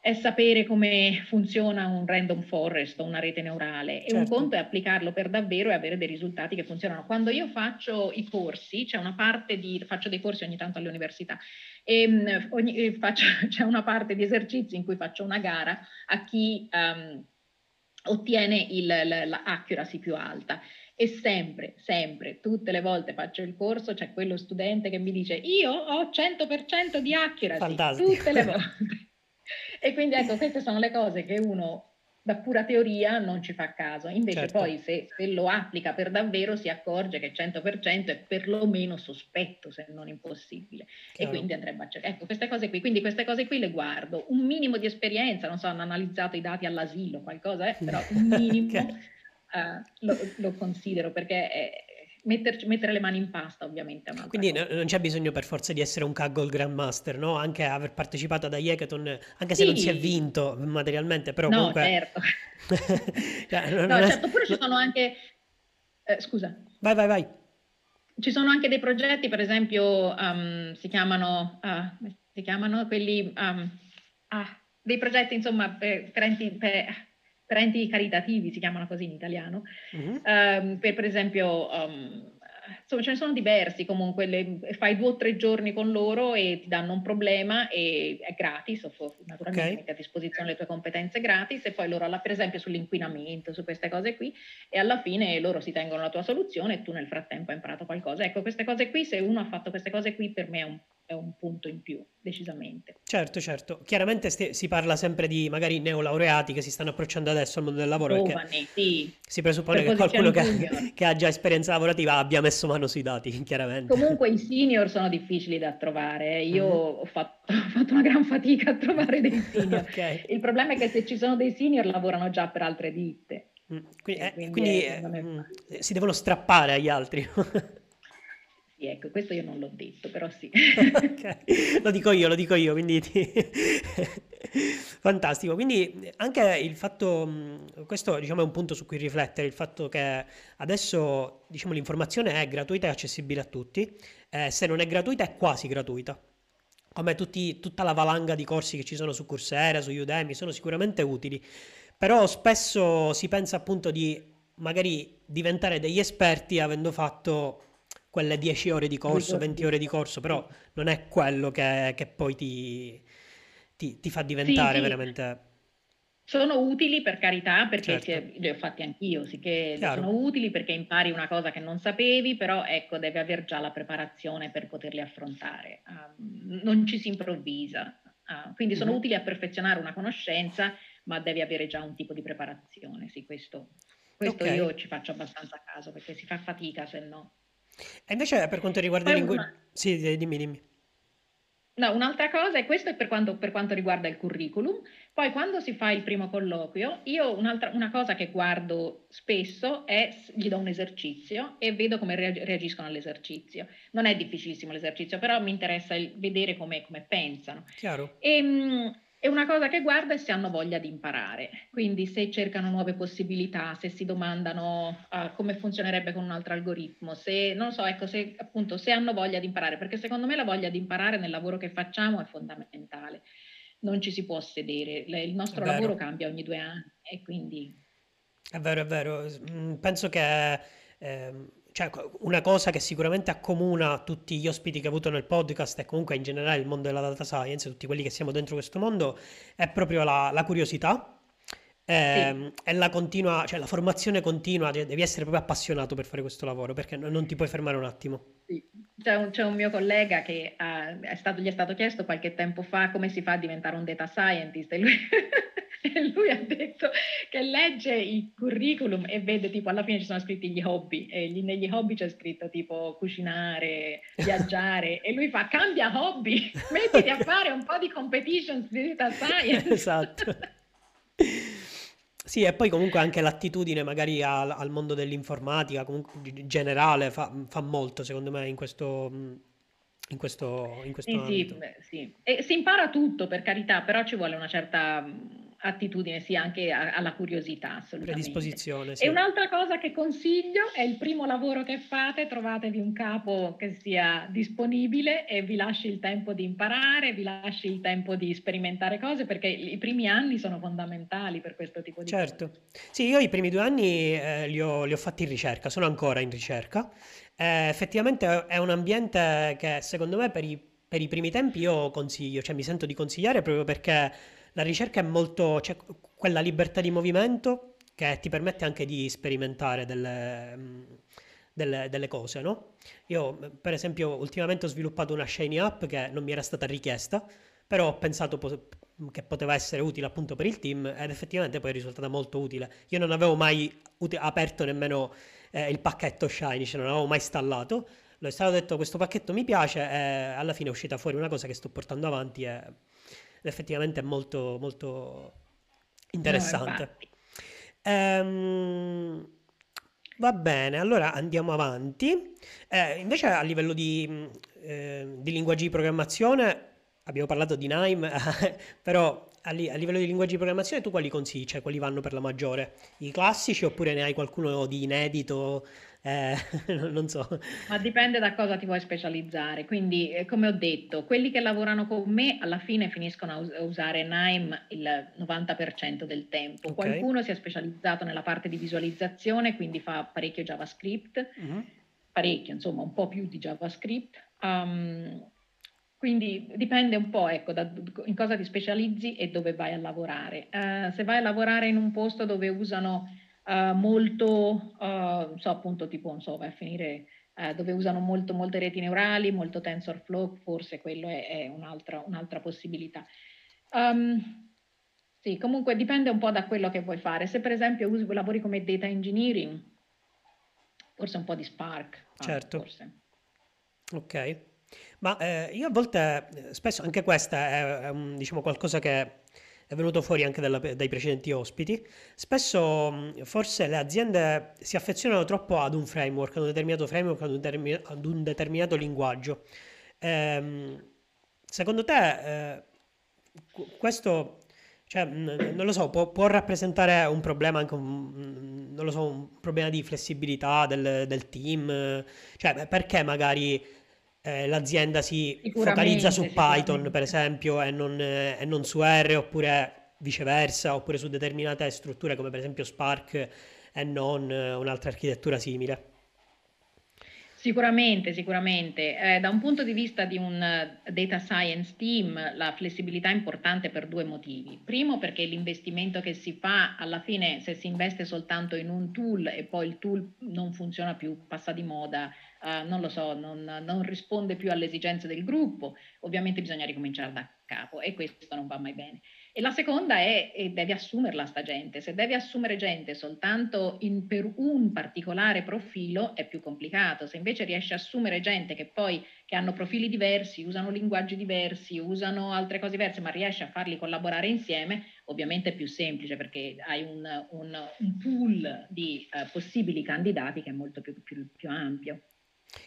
è sapere come funziona un random forest o una rete neurale e un certo. conto è applicarlo per davvero e avere dei risultati che funzionano. Quando io faccio i corsi, c'è una parte di, faccio dei corsi ogni tanto alle università e mm, ogni, faccio, c'è una parte di esercizi in cui faccio una gara a chi um, ottiene il, l'accuracy più alta. E sempre, sempre, tutte le volte faccio il corso, c'è quello studente che mi dice io ho 100% di accuracy, Fantastico. tutte le volte. E quindi ecco, queste sono le cose che uno da pura teoria non ci fa caso, invece certo. poi se, se, lo applica per davvero si accorge che 100% è perlomeno sospetto, se non impossibile, Chiaro. e quindi andrebbe a cercare. Ecco, queste cose qui, quindi queste cose qui le guardo, un minimo di esperienza, non so, hanno analizzato i dati all'asilo, qualcosa, eh, però un minimo uh, lo, lo, considero perché è, metterci, mettere le mani in pasta ovviamente. Quindi cosa. non c'è bisogno per forza di essere un Kaggle Grandmaster, no? Anche aver partecipato ad hackathon, anche se sì. non si è vinto materialmente, però no, comunque... certo. cioè, no, è... certo, oppure ci sono anche... Eh, scusa. Vai, vai, vai. Ci sono anche dei progetti, per esempio, um, si chiamano, uh, si chiamano quelli, um, ah, dei progetti insomma per, per, per per enti caritativi, si chiamano così in italiano, mm-hmm. um, per, per, esempio, um, insomma ce ne sono diversi comunque, le, fai due o tre giorni con loro e ti danno un problema e è gratis, naturalmente okay. metti a disposizione le tue competenze gratis e poi loro, per esempio sull'inquinamento, su queste cose qui, e alla fine loro si tengono la tua soluzione e tu nel frattempo hai imparato qualcosa. Ecco, queste cose qui, se uno ha fatto queste cose qui, per me è un è un punto in più, decisamente. Certo, certo. Chiaramente st- si parla sempre di magari neolaureati che si stanno approcciando adesso al mondo del lavoro. Giovani, sì. Si presuppone che qualcuno che, che, ha già esperienza lavorativa abbia messo mano sui dati, chiaramente. Comunque i senior sono difficili da trovare. Io mm-hmm. ho, fatto, ho, fatto, una gran fatica a trovare dei senior. okay. Il problema è che se ci sono dei senior lavorano già per altre ditte. Mm. Quindi, eh, quindi, è, mm, si devono strappare agli altri. Sì, ecco, questo io non l'ho detto, però sì. okay. Lo dico io, lo dico io, quindi ti... fantastico. Quindi anche il fatto, questo diciamo è un punto su cui riflettere, il fatto che adesso diciamo, l'informazione è gratuita e accessibile a tutti, eh, se non è gratuita è quasi gratuita. Come tutti, tutta la valanga di corsi che ci sono su Coursera, su Udemy, sono sicuramente utili, però spesso si pensa appunto di magari diventare degli esperti avendo fatto quelle 10 ore di corso, 20 ore di corso, però non è quello che, che poi ti, ti, ti, fa diventare sì, sì. veramente... Sono utili per carità, perché certo. li ho fatti anch'io, sì che Chiaro. sono utili perché impari una cosa che non sapevi, però ecco, devi avere già la preparazione per poterli affrontare. Um, non ci si improvvisa. Uh, quindi sono mm-hmm. utili a perfezionare una conoscenza, ma devi avere già un tipo di preparazione. Sì, questo, questo okay. io ci faccio abbastanza caso perché si fa fatica se no. E invece per quanto riguarda i. Una... Sì, dimmi, dimmi. No, un'altra cosa, e questo è per quanto, per quanto, riguarda il curriculum, poi quando si fa il primo colloquio, io una cosa che guardo spesso è, gli do un esercizio e vedo come reagiscono all'esercizio. Non è difficilissimo l'esercizio, però mi interessa vedere come, come pensano. Chiaro. E, E una cosa che guarda è se hanno voglia di imparare, quindi se cercano nuove possibilità, se si domandano uh, come funzionerebbe con un altro algoritmo, se non so, ecco, se appunto se hanno voglia di imparare, perché secondo me la voglia di imparare nel lavoro che facciamo è fondamentale. Non ci si può sedere, il nostro lavoro cambia ogni due anni e quindi È vero, è vero. Mm, penso che ehm, cioè, una cosa che sicuramente accomuna tutti gli ospiti che ho avuto nel podcast e comunque in generale il mondo della data science, tutti quelli che siamo dentro questo mondo, è proprio la, la curiosità eh, sì. e la continua, cioè la formazione continua, cioè devi essere proprio appassionato per fare questo lavoro perché non ti puoi fermare un attimo. Sì. C'è, un, c'è un, mio collega che uh, è stato, gli è stato chiesto qualche tempo fa come si fa a diventare un data scientist e lui e lui ha detto che legge il curriculum e vede tipo alla fine ci sono scritti gli hobby e gli, negli hobby c'è scritto tipo cucinare, viaggiare e lui fa cambia hobby, mettiti a fare un po' di competitions di data science. Esatto. Sì, e poi comunque anche l'attitudine magari al, al mondo dell'informatica, comunque in generale, fa, fa molto secondo me in questo, in questo, in questo sì, sì, sì. E si impara tutto per carità, però ci vuole una certa attitudine sì anche a, alla curiosità assolutamente. Predisposizione, sì. E un'altra cosa che consiglio è il primo lavoro che fate, trovatevi un capo che sia disponibile e vi lasci il tempo di imparare, vi lasci il tempo di sperimentare cose perché i primi anni sono fondamentali per questo tipo di certo. cose. Certo. Sì, io i primi due anni eh, li, ho, li ho fatti in ricerca, sono ancora in ricerca. Eh, effettivamente è un ambiente che secondo me per i, per i primi tempi io consiglio, cioè mi sento di consigliare proprio perché la ricerca è molto, cioè, quella libertà di movimento che ti permette anche di sperimentare delle, mm, delle, delle cose, no? Io, per esempio, ultimamente ho sviluppato una Shiny App che non mi era stata richiesta, però ho pensato po- che poteva essere utile appunto per il team ed effettivamente poi è risultata molto utile. Io non avevo mai ut- aperto nemmeno eh, il pacchetto Shiny, cioè non avevo mai installato. L'ho stato detto questo pacchetto mi piace e alla fine è uscita fuori una cosa che sto portando avanti e effettivamente è molto, molto interessante. No, ehm, va bene, allora andiamo avanti. Eh, invece a livello di, eh, di, linguaggi di programmazione, abbiamo parlato di Nime, però a, li, a, livello di linguaggi di programmazione tu quali consigli? Cioè quali vanno per la maggiore? I classici oppure ne hai qualcuno di inedito? Eh, non so. Ma dipende da cosa ti vuoi specializzare. Quindi, eh, come ho detto, quelli che lavorano con me alla fine finiscono a, us- a usare Nime il 90% del tempo. Okay. Qualcuno si è specializzato nella parte di visualizzazione, quindi fa parecchio JavaScript, uh-huh. parecchio, insomma, un po' più di JavaScript. Um, quindi dipende un po' ecco, da, in cosa ti specializzi e dove vai a lavorare. Uh, se vai a lavorare in un posto dove usano uh, molto, uh, so appunto tipo, non so, vai a finire dove usano molto, molte reti neurali, molto TensorFlow, forse quello è, è un'altra, un'altra, possibilità. Um, sì, comunque dipende un po' da quello che vuoi fare. Se per esempio usi, lavori come data engineering, forse un po' di Spark. Certo. Forse. Ok. Ma eh, io a volte, spesso anche questa è, è un, diciamo qualcosa che è venuto fuori anche dalla, dai precedenti ospiti, spesso forse le aziende si affezionano troppo ad un framework, ad un determinato framework, ad un, termi- ad un determinato linguaggio. Ehm, secondo te eh, questo, cioè, non lo so, può, può, rappresentare un problema anche un, non lo so, un problema di flessibilità del, del team? Cioè, perché magari eh, l'azienda si focalizza su Python, per esempio, e non, eh, e non, su R, oppure viceversa, oppure su determinate strutture come per esempio Spark e non eh, un'altra architettura simile. Sicuramente, sicuramente. Eh, da un punto di vista di un uh, data science team, la flessibilità è importante per due motivi. Primo, perché l'investimento che si fa, alla fine, se si investe soltanto in un tool e poi il tool non funziona più, passa di moda, uh, non lo so, non, non, risponde più alle esigenze del gruppo, ovviamente bisogna ricominciare da capo e questo non va mai bene. E la seconda è, e devi assumerla sta gente, se devi assumere gente soltanto in, per un particolare profilo è più complicato, se invece riesci a assumere gente che poi che hanno profili diversi, usano linguaggi diversi, usano altre cose diverse, ma riesci a farli collaborare insieme, ovviamente è più semplice perché hai un, un, un pool di uh, possibili candidati che è molto più, più, più ampio.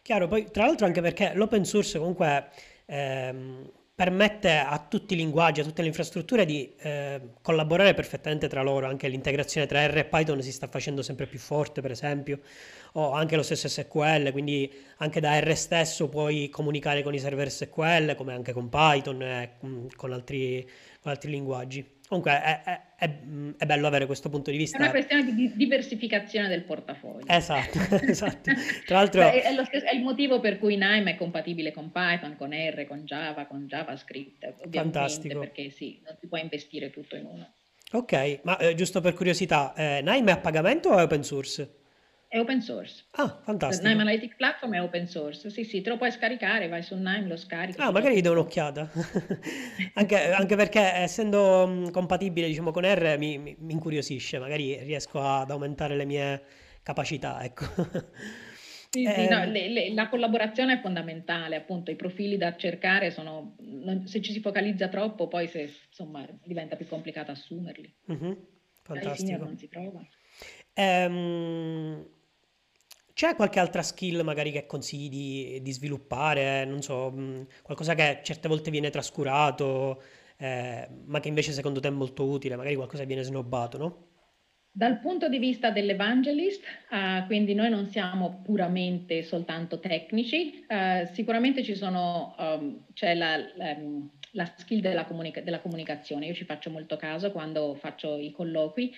Chiaro, poi tra l'altro anche perché l'open source comunque ehm, permette a tutti i linguaggi, a tutte le infrastrutture di eh, collaborare perfettamente tra loro, anche l'integrazione tra R e Python si sta facendo sempre più forte, per esempio, o anche lo stesso SQL, quindi anche da R stesso puoi comunicare con i server SQL, come anche con Python e con altri, con altri linguaggi. Comunque è, è, è, è, bello avere questo punto di vista. È una questione di diversificazione del portafoglio. Esatto, esatto. Tra l'altro... È, stesso, è, il motivo per cui Nime è compatibile con Python, con R, con Java, con JavaScript. Ovviamente, Fantastico. Perché sì, non si può investire tutto in uno. Ok, ma eh, giusto per curiosità, eh, Nime è a pagamento o è open source? È open source. Ah, fantastico. Il Nime Analytics Platform è open source. Sì, sì, te lo puoi scaricare, vai su Nime, lo scarichi. Ah, magari gli do un'occhiata. anche, anche, perché essendo mm, compatibile, diciamo, con R mi, mi, mi, incuriosisce, magari riesco ad aumentare le mie capacità, ecco. Sì, eh, sì, no, ehm le, le, la collaborazione è fondamentale, appunto i profili da cercare sono, se ci si focalizza troppo poi se, insomma, diventa più complicato assumerli. Uh-huh, fantastico. non si trova. Ehm, c'è qualche altra skill magari che consigli di, di sviluppare? Non so, mh, qualcosa che certe volte viene trascurato, eh, ma che invece secondo te è molto utile, magari qualcosa viene snobbato, no? Dal punto di vista dell'evangelist, uh, quindi noi non siamo puramente soltanto tecnici, uh, sicuramente ci sono, um, c'è la, la, la skill della, comunica- della, comunicazione, io ci faccio molto caso quando faccio i colloqui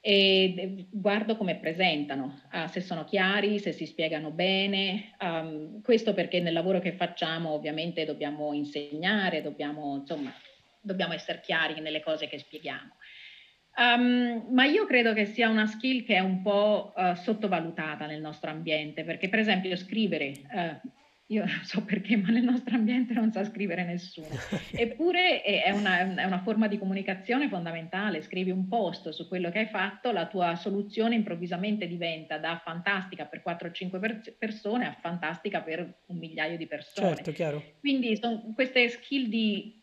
e guardo come presentano, uh, se sono chiari, se si spiegano bene. Um, questo perché nel lavoro che facciamo ovviamente dobbiamo insegnare, dobbiamo, insomma, dobbiamo essere chiari nelle cose che spieghiamo. Um, ma io credo che sia una skill che è un po' uh, sottovalutata nel nostro ambiente, perché per esempio scrivere uh, io non so perché, ma nel nostro ambiente non sa scrivere nessuno. Eppure è una, è una, forma di comunicazione fondamentale. Scrivi un post su quello che hai fatto, la tua soluzione improvvisamente diventa da fantastica per 4 o 5 per- persone a fantastica per un migliaio di persone. Certo, chiaro. Quindi queste skill di,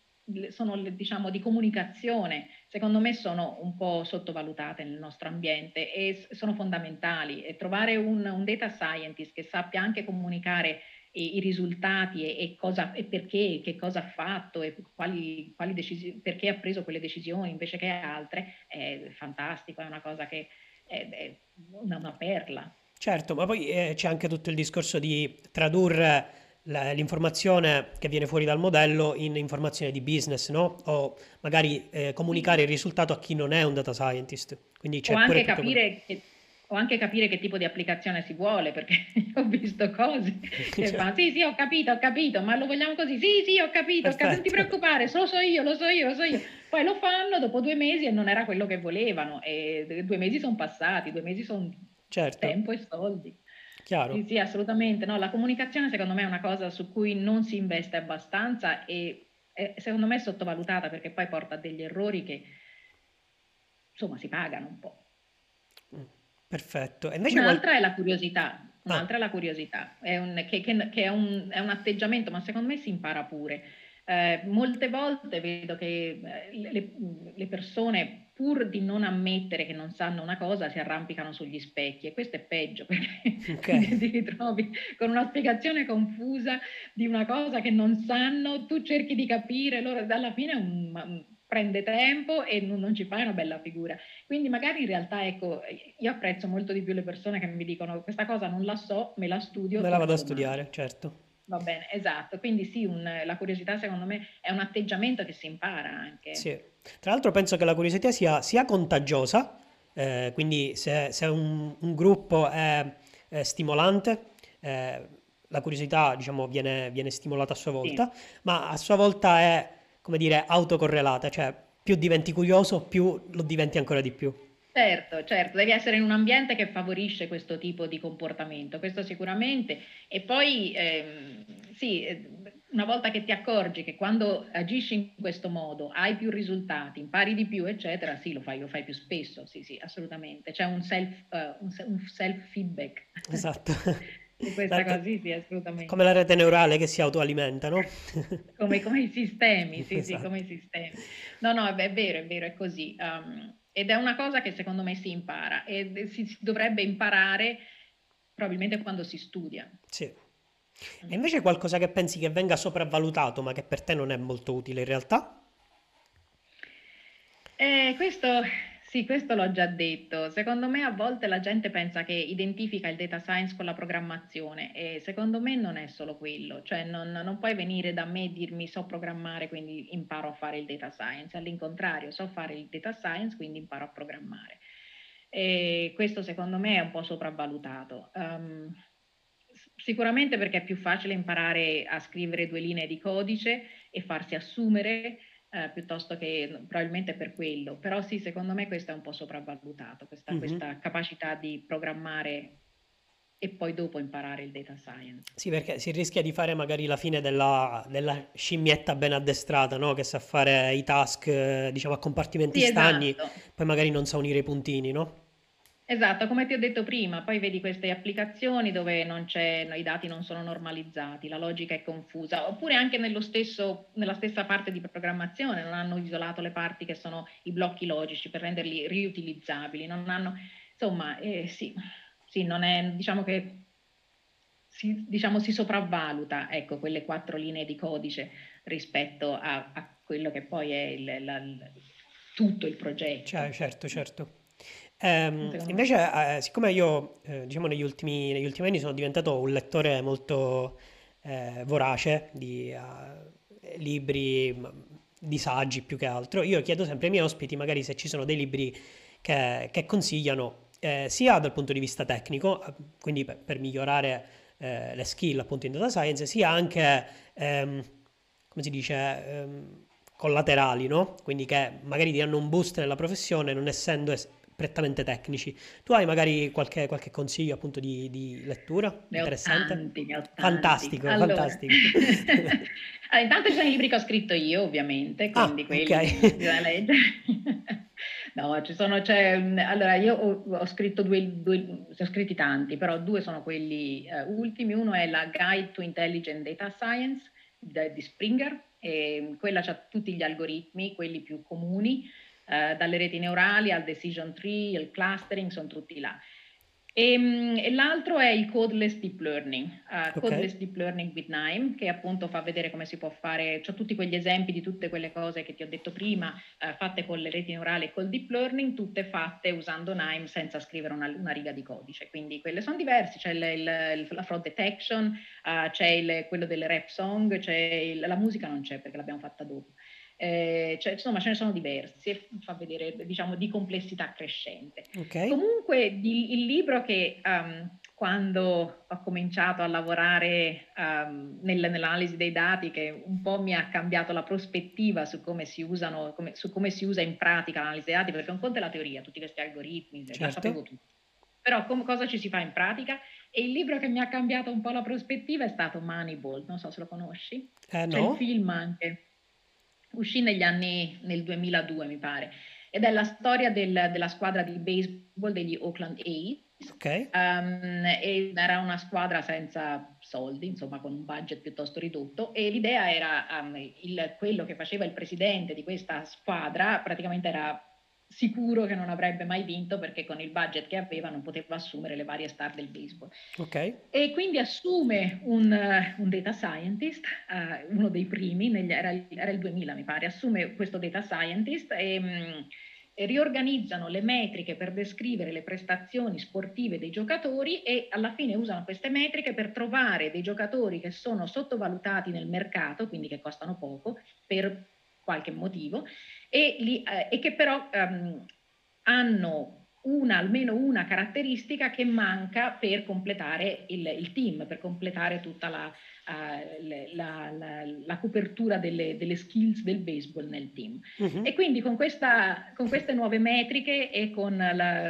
sono, diciamo, di comunicazione, secondo me sono un po' sottovalutate nel nostro ambiente e sono fondamentali. E trovare un, un data scientist che sappia anche comunicare i, risultati e, e, cosa, e, perché, che cosa ha fatto e quali, quali decisioni, perché ha preso quelle decisioni invece che altre, è fantastico, è una cosa che è, è una, una, perla. Certo, ma poi eh, c'è anche tutto il discorso di tradurre l'informazione che viene fuori dal modello in informazione di business, no? O magari eh, comunicare il risultato a chi non è un data scientist. Quindi c'è o anche capire che o anche capire che tipo di applicazione si vuole, perché ho visto cose che fanno, sì, sì, ho capito, ho capito, ma lo vogliamo così, sì, sì, ho capito, ho capito, non ti preoccupare, lo so io, lo so io, lo so io. Poi lo fanno dopo due mesi e non era quello che volevano, e due mesi sono passati, due mesi sono certo. tempo e soldi. Chiaro. Sì, sì, assolutamente. No, la comunicazione secondo me è una cosa su cui non si investe abbastanza e è, secondo me è sottovalutata perché poi porta a degli errori che insomma si pagano un po'. Perfetto. E invece un'altra qual... è la curiosità, un'altra ah. è la curiosità, è un, che, che, che è, un, è, un, atteggiamento, ma secondo me si impara pure. Eh, molte volte vedo che eh, le, le, persone, pur di non ammettere che non sanno una cosa, si arrampicano sugli specchi e questo è peggio perché okay. ti ritrovi con una spiegazione confusa di una cosa che non sanno, tu cerchi di capire, loro alla fine è un, prende tempo e non, non, ci fai una bella figura. Quindi magari in realtà, ecco, io apprezzo molto di più le persone che mi dicono questa cosa non la so, me la studio. Me la vado a studiare, certo. Va bene, esatto. Quindi sì, un, la curiosità secondo me è un atteggiamento che si impara anche. Sì. Tra l'altro penso che la curiosità sia, sia contagiosa, eh, quindi se, se un, un, gruppo è, è stimolante, eh, la curiosità diciamo, viene, viene, stimolata a sua volta, sì. ma a sua volta è come dire, autocorrelata, cioè più diventi curioso, più lo diventi ancora di più. Certo, certo, devi essere in un ambiente che favorisce questo tipo di comportamento, questo sicuramente. E poi, ehm, sì, una volta che ti accorgi che quando agisci in questo modo hai più risultati, impari di più, eccetera, sì, lo fai, lo fai più spesso, sì, sì, assolutamente. C'è un self, uh, un self-feedback. Esatto. Questa cosa, sì, sì, assolutamente. Come la rete neurale che si autoalimenta, no? come, come, i sistemi, sì, esatto. sì, come i sistemi. No, no, è vero, è vero, è così. Um, ed è una cosa che secondo me si impara e si, si dovrebbe imparare probabilmente quando si studia. Sì. E invece qualcosa che pensi che venga sopravvalutato, ma che per te non è molto utile in realtà? Eh, questo, sì, questo l'ho già detto. Secondo me a volte la gente pensa che identifica il data science con la programmazione e secondo me non è solo quello. Cioè non, non puoi venire da me e dirmi so programmare, quindi imparo a fare il data science. All'incontrario, so fare il data science, quindi imparo a programmare. E questo secondo me è un po' sopravvalutato. Um, Sicuramente perché è più facile imparare a scrivere due linee di codice e farsi assumere eh, piuttosto che probabilmente per quello. Però sì, secondo me questo è un po' sopravvalutato, questa, mm-hmm. questa capacità di programmare e poi dopo imparare il data science. Sì, perché si rischia di fare magari la fine della, della scimmietta ben addestrata, no? che sa fare i task, diciamo, a compartimenti sì, stagni, esatto. poi magari non sa unire i puntini, no? Esatto, come ti ho detto prima, poi vedi queste applicazioni dove non c'è, i dati non sono normalizzati, la logica è confusa, oppure anche stesso, nella stessa parte di programmazione non hanno isolato le parti che sono i blocchi logici per renderli riutilizzabili, non hanno, insomma, eh, sì, sì, è, diciamo che si, diciamo, si sopravvaluta, ecco, quelle quattro linee di codice rispetto a, a quello che poi è il, la, tutto il progetto. Cioè, certo, certo. Ehm, invece, eh, siccome io, eh, diciamo, negli ultimi, negli ultimi anni sono diventato un lettore molto eh, vorace di eh, libri, di saggi più che altro, io chiedo sempre ai miei ospiti magari se ci sono dei libri che, che consigliano, eh, sia dal punto di vista tecnico, eh, quindi per, per migliorare le skill appunto in data science, sia anche, ehm, come si dice, ehm, collaterali, no? Quindi che magari ti danno un boost nella professione non essendo es- prettamente tecnici. Tu hai magari qualche, qualche consiglio appunto di, di lettura ne interessante? Tanti, ne. Fantastico, allora. fantastico. allora, intanto ci sono i libri che ho scritto io, ovviamente, ah, quindi ah, quelli okay. bisogna leggere. no, ci sono, cioè, allora io ho, ho scritto due, due, ho scritti tanti, però due sono quelli uh, ultimi. Uno è la Guide to Intelligent Data Science di Springer, e quella ha tutti gli algoritmi, quelli più comuni, eh, dalle reti neurali al decision tree, il clustering, sono tutti là. E, ehm, e, l'altro è il codeless deep learning, uh, codeless okay. deep learning with NIME, che appunto fa vedere come si può fare, ho tutti quegli esempi di tutte quelle cose che ti ho detto prima, uh, fatte con le reti neurali e col deep learning, tutte fatte usando NIME senza scrivere una, una riga di codice. Quindi quelle sono diverse, c'è il, il, la fraud detection, uh, c'è il, quello delle rap song, c'è la musica non c'è perché l'abbiamo fatta dopo. Eh, cioè, insomma, ce ne sono diversi fa vedere, diciamo, di complessità crescente. Okay. Comunque, di, il libro che um, quando ho cominciato a lavorare um, nel, nell'analisi dei dati, che un po' mi ha cambiato la prospettiva su come si usano, come, su come si usa in pratica l'analisi dei dati, perché un conto è la teoria, tutti questi algoritmi, certo. la sapevo tutto. Però com- cosa ci si fa in pratica? E il libro che mi ha cambiato un po' la prospettiva è stato Moneyball, non so se lo conosci. Eh, no. C'è il film anche uscì negli anni, nel 2002 mi pare, ed è la storia del, della squadra di baseball degli Oakland A's. Okay. Um, era una squadra senza soldi, insomma con un budget piuttosto ridotto e l'idea era um, il, quello che faceva il presidente di questa squadra praticamente era sicuro che non avrebbe mai vinto perché con il budget che aveva non poteva assumere le varie star del baseball. Okay. E quindi assume un, uh, un data scientist, uh, uno dei primi, negli, era, era, il 2000 mi pare, assume questo data scientist e, um, e riorganizzano le metriche per descrivere le prestazioni sportive dei giocatori e alla fine usano queste metriche per trovare dei giocatori che sono sottovalutati nel mercato, quindi che costano poco, per qualche motivo, e, li, eh, e che però um, hanno una, almeno una caratteristica che manca per completare il, il team, per completare tutta la, uh, la, la, la copertura delle, delle, skills del baseball nel team. Uh-huh. E quindi con, questa, con, queste nuove metriche e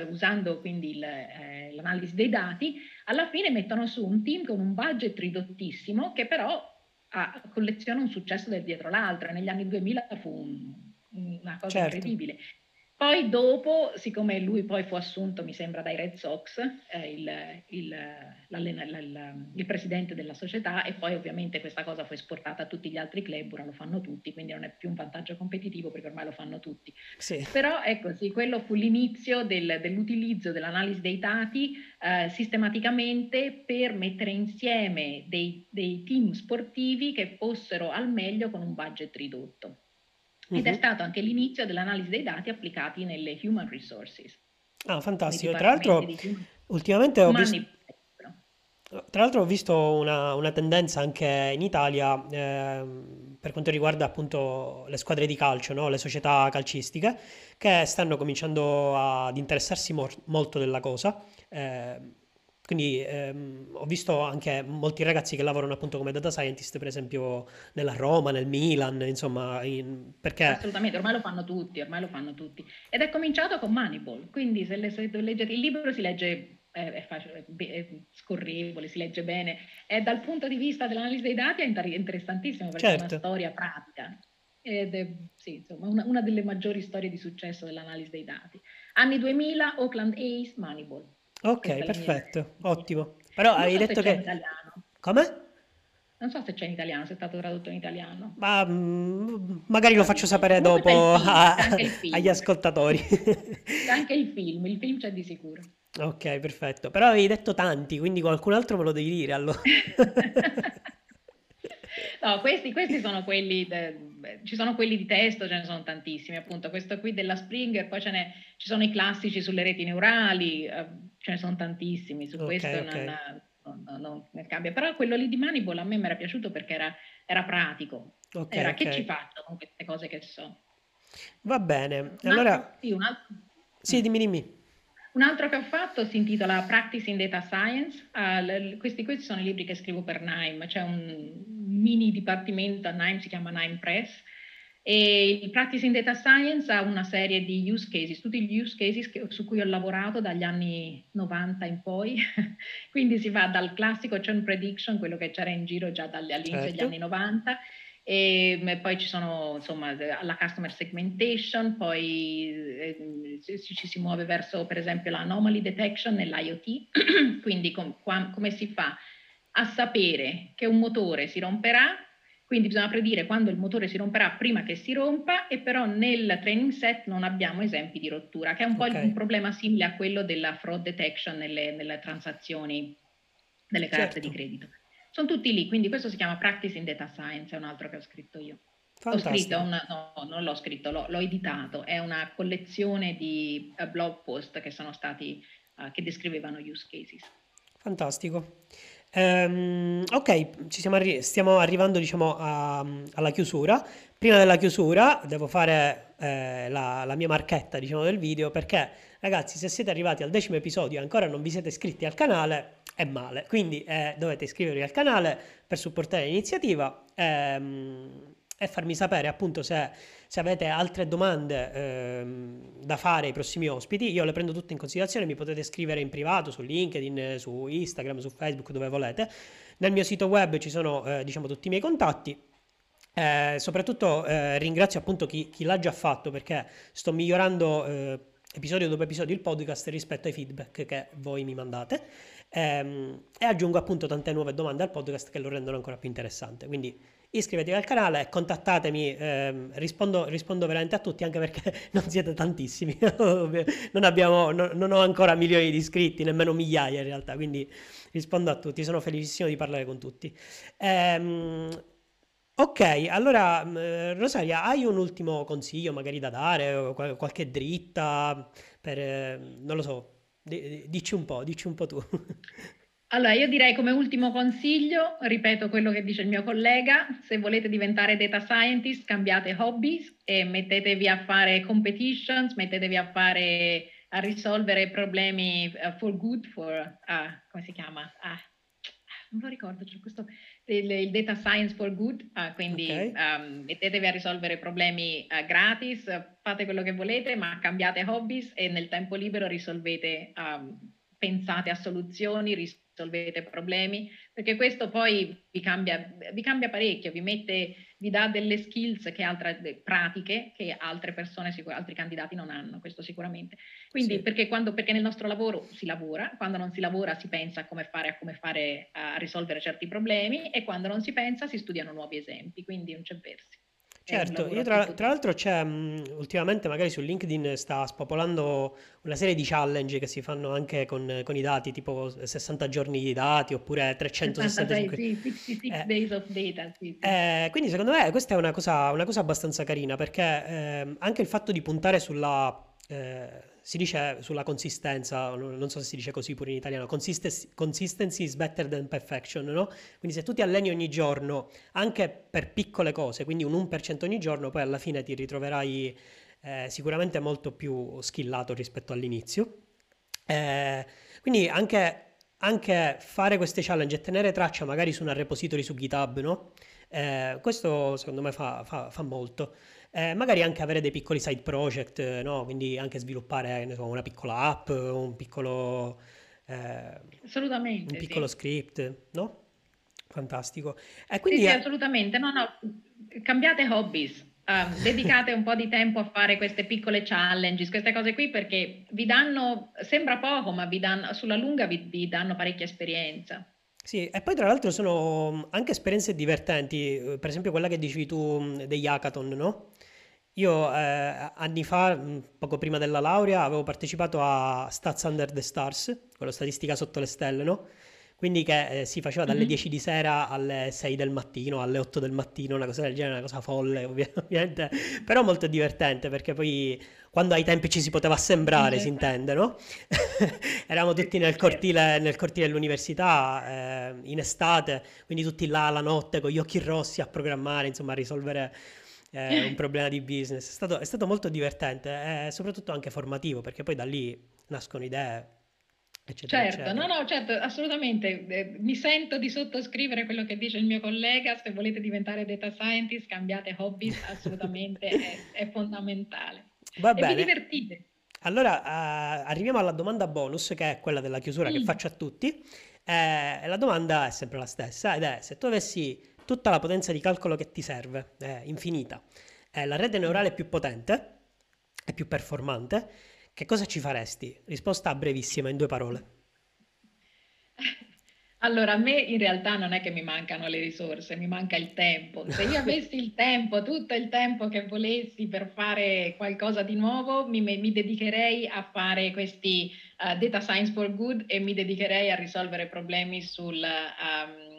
usando quindi il, eh, l'analisi dei dati, alla fine mettono su un team con un budget ridottissimo che però ha, colleziona un successo del dietro l'altro. Negli anni 2000 fu un, una cosa certo. incredibile. Poi dopo, siccome lui poi fu assunto, mi sembra, dai Red Sox, eh, il, il, il, presidente della società, e poi ovviamente questa cosa fu esportata a tutti gli altri club, ora lo fanno tutti, quindi non è più un vantaggio competitivo perché ormai lo fanno tutti. Sì. Però ecco sì, quello fu l'inizio del, dell'utilizzo dell'analisi dei dati eh, sistematicamente per mettere insieme dei, dei team sportivi che fossero al meglio con un budget ridotto ed uh-huh. è stato anche l'inizio dell'analisi dei dati applicati nelle human resources. Ah, fantastico. Tra l'altro, ultimamente ho visto... Tra l'altro ho visto una, una tendenza anche in Italia eh, per quanto riguarda appunto le squadre di calcio, no? le società calcistiche, che stanno cominciando ad interessarsi mor- molto della cosa. Eh, quindi ehm, ho visto anche molti ragazzi che lavorano appunto come data scientist, per esempio nella Roma, nel Milan, insomma, in, perché... Assolutamente, ormai lo fanno tutti, ormai lo fanno tutti. Ed è cominciato con Moneyball, quindi se, le, se leggete il libro si legge è, è, facile, è, scorrevole, si legge bene. E dal punto di vista dell'analisi dei dati è interessantissimo perché certo. è una certo. storia pratica. Ed è sì, insomma, una, una delle maggiori storie di successo dell'analisi dei dati. Anni 2000, Oakland Ace, Moneyball. Ok, perfetto, ottimo. Però non hai so detto che... in italiano. Come? Non so se c'è in italiano, se è stato tradotto in italiano. Ma mm, magari lo faccio sapere dopo a, agli ascoltatori. C'è anche il film, il film c'è di sicuro. Ok, perfetto. Però avevi detto tanti, quindi qualcun altro me lo devi dire allora. No, questi, questi sono quelli, de, ci sono quelli di testo, ce ne sono tantissimi, appunto, questo qui della Springer, poi ce ne, ci sono i classici sulle reti neurali, eh, ce ne sono tantissimi, su okay, questo okay. Non, non, non, non, cambia, però quello lì di Moneyball a me mi era piaciuto perché era, era pratico, okay, era che ci faccio con queste cose che so. Va bene, allora... Altro, sì, altro... sì, dimmi, dimmi. Un altro che ho fatto si intitola Practice in Data Science. Uh, questi, questi, sono i libri che scrivo per NIME. C'è un mini dipartimento a NIME, si chiama NIME Press. E il Practice in Data Science ha una serie di use cases, tutti gli use cases che, su cui ho lavorato dagli anni 90 in poi. Quindi si va dal classico churn prediction, quello che c'era in giro già dall'inizio certo. degli anni 90, e poi ci sono insomma la customer segmentation, poi eh, ci si muove verso per esempio l'anomaly detection nell'IoT, quindi com, com, come si fa a sapere che un motore si romperà, quindi bisogna predire quando il motore si romperà prima che si rompa e però nel training set non abbiamo esempi di rottura, che è un po' okay. un problema simile a quello della fraud detection nelle, nelle transazioni delle carte certo. di credito. Sono tutti lì, quindi questo si chiama Practice in Data Science, è un altro che ho scritto io. Fantastico. Ho scritto, una, no, non l'ho scritto, l'ho, l'ho, editato, è una collezione di uh, blog post che sono stati, uh, che descrivevano use cases. Fantastico. Um, ok, siamo arri- stiamo arrivando diciamo a, alla chiusura. Prima della chiusura devo fare eh, la, la, mia marchetta diciamo, del video perché ragazzi se siete arrivati al decimo episodio e ancora non vi siete iscritti al canale è male. Quindi eh, dovete iscrivervi al canale per supportare l'iniziativa ehm, e farmi sapere appunto se, se avete altre domande ehm, da fare ai prossimi ospiti. Io le prendo tutte in considerazione, mi potete scrivere in privato su LinkedIn, su Instagram, su Facebook, dove volete. Nel mio sito web ci sono eh, diciamo tutti i miei contatti. Eh, soprattutto eh, ringrazio appunto chi, chi, l'ha già fatto perché sto migliorando eh, episodio dopo episodio il podcast rispetto ai feedback che voi mi mandate. Ehm, e aggiungo appunto tante nuove domande al podcast che lo rendono ancora più interessante. Quindi iscrivetevi al canale, contattatemi, ehm, rispondo, rispondo, veramente a tutti anche perché non siete tantissimi, non, abbiamo, no, non ho ancora milioni di iscritti, nemmeno migliaia in realtà, quindi rispondo a tutti, sono felicissimo di parlare con tutti. Ehm, ok, allora mm, Rosaria, hai un ultimo consiglio magari da dare, qualche dritta per, eh, non lo so, Dici un po', dici un po' tu. Allora, io direi come ultimo consiglio, ripeto quello che dice il mio collega, se volete diventare data scientist cambiate hobbies e mettetevi a fare competitions, mettetevi a fare a risolvere problemi uh, for good, for, uh, come si chiama? Uh, non lo ricordo, c'è questo, il, il, Data Science for Good, uh, quindi okay. um, mettetevi a risolvere problemi uh, gratis, fate quello che volete, ma cambiate hobbies e nel tempo libero risolvete, um, pensate a soluzioni, ris- risolvete problemi, perché questo poi vi cambia, vi cambia parecchio, vi, mette, vi dà delle skills che altre, pratiche che altre persone, altri candidati non hanno, questo sicuramente. Quindi sì. perché, quando, perché nel nostro lavoro si lavora, quando non si lavora si pensa a come fare, a come fare a risolvere certi problemi e quando non si pensa si studiano nuovi esempi, quindi non c'è versi. Certo, io tra, tra l'altro c'è mh, ultimamente magari su LinkedIn sta spopolando una serie di challenge che si fanno anche con, con i dati, tipo 60 giorni di dati oppure 365 sì, 66 eh, days of data. Sì, sì. Eh, quindi secondo me questa è una cosa, una cosa abbastanza carina perché eh, anche il fatto di puntare sulla eh, si dice sulla consistenza, non so se si dice così pure in italiano, consistency, is better than perfection, no? Quindi se tu ti alleni ogni giorno, anche per piccole cose, quindi un 1% ogni giorno, poi alla fine ti ritroverai eh, sicuramente molto più skillato rispetto all'inizio. Eh, quindi anche, anche, fare queste challenge e tenere traccia magari su una repository su GitHub, no? Eh, questo secondo me fa, fa, fa molto. Eh, magari anche avere dei piccoli side project, no? quindi anche sviluppare so, una piccola app, un piccolo, eh, assolutamente, un piccolo sì. script, no? Fantastico. E quindi sì, sì, assolutamente. No, no, cambiate hobbies. Um, dedicate un po' di tempo a fare queste piccole challenges, queste cose qui perché vi danno, sembra poco, ma vi danno, sulla lunga vi, vi danno parecchia esperienza. Sì, e poi tra l'altro sono anche esperienze divertenti, eh, per esempio quella che dicevi tu degli hackathon, no? Io eh, anni fa, poco prima della laurea, avevo partecipato a Stats Under the Stars, quello statistica sotto le stelle, no? Quindi che eh, si faceva dalle mm-hmm. 10 di sera alle 6 del mattino, alle 8 del mattino, una cosa del genere, una cosa folle ovviamente, però molto divertente perché poi quando ai tempi ci si poteva assembrare, si intende, no? Eravamo tutti nel cortile, nel cortile dell'università, eh, in estate, quindi tutti là la notte con gli occhi rossi a programmare, insomma a risolvere eh, un problema di business. È stato, è stato molto divertente e soprattutto anche formativo perché poi da lì nascono idee. Eccetera, certo, eccetera. no, no, certo, assolutamente. Eh, mi sento di sottoscrivere quello che dice il mio collega. Se volete diventare data scientist, cambiate hobby, assolutamente è, è, fondamentale. Va e bene. vi divertite. Allora, uh, arriviamo alla domanda bonus, che è quella della chiusura mm. che faccio a tutti. Eh, la domanda è sempre la stessa ed è se tu avessi tutta la potenza di calcolo che ti serve, è infinita, è la rete neurale più potente e più performante, che cosa ci faresti? Risposta brevissima, in due parole. Allora, a me in realtà non è che mi mancano le risorse, mi manca il tempo. Se io avessi il tempo, tutto il tempo che volessi per fare qualcosa di nuovo, mi, mi dedicherei a fare questi uh, data science for good e mi dedicherei a risolvere problemi sul... Um,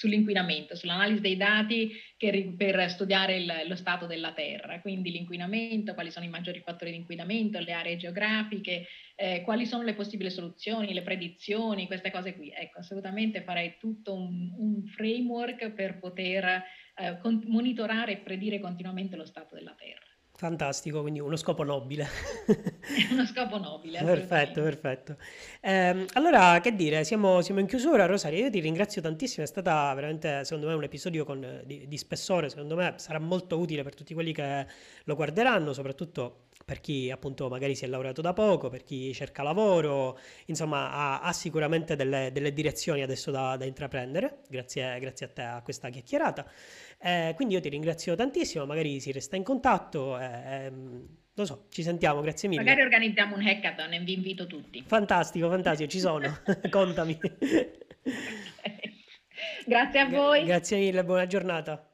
sull'inquinamento, sull'analisi dei dati che, per studiare il, lo stato della Terra, quindi l'inquinamento, quali sono i maggiori fattori di inquinamento, le aree geografiche, eh, quali sono le possibili soluzioni, le predizioni, queste cose qui. Ecco, assolutamente farei tutto un, un framework per poter eh, con, monitorare e predire continuamente lo stato della Terra. Fantastico, quindi uno scopo nobile. uno scopo nobile. Perfetto, perfetto. Eh, allora, che dire, siamo, siamo, in chiusura, Rosaria. Io ti ringrazio tantissimo. È stata veramente, secondo me, un episodio con, di, di, spessore. Secondo me sarà molto utile per tutti quelli che lo guarderanno, soprattutto per chi appunto magari si è laureato da poco, per chi cerca lavoro, insomma, ha, ha sicuramente delle, delle, direzioni adesso da, da intraprendere. Grazie, grazie a te a questa chiacchierata. Eh, quindi io ti ringrazio tantissimo, magari si resta in contatto. Eh, ehm, lo so, ci sentiamo, grazie mille. Magari organizziamo un hackathon e vi invito tutti. Fantastico, fantastico, ci sono, contami. grazie a voi. Grazie mille, buona giornata.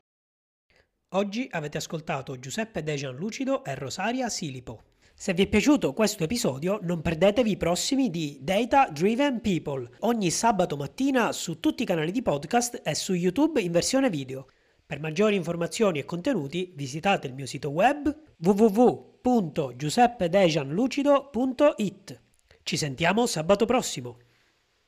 Oggi avete ascoltato Giuseppe Dejan Lucido e Rosaria Silipo. Se vi è piaciuto questo episodio, non perdetevi i prossimi di Data Driven People, ogni sabato mattina su tutti i canali di podcast e su YouTube in versione video. Per maggiori informazioni e contenuti visitate il mio sito web www.giuseppedejanlucido.it. Ci sentiamo sabato prossimo!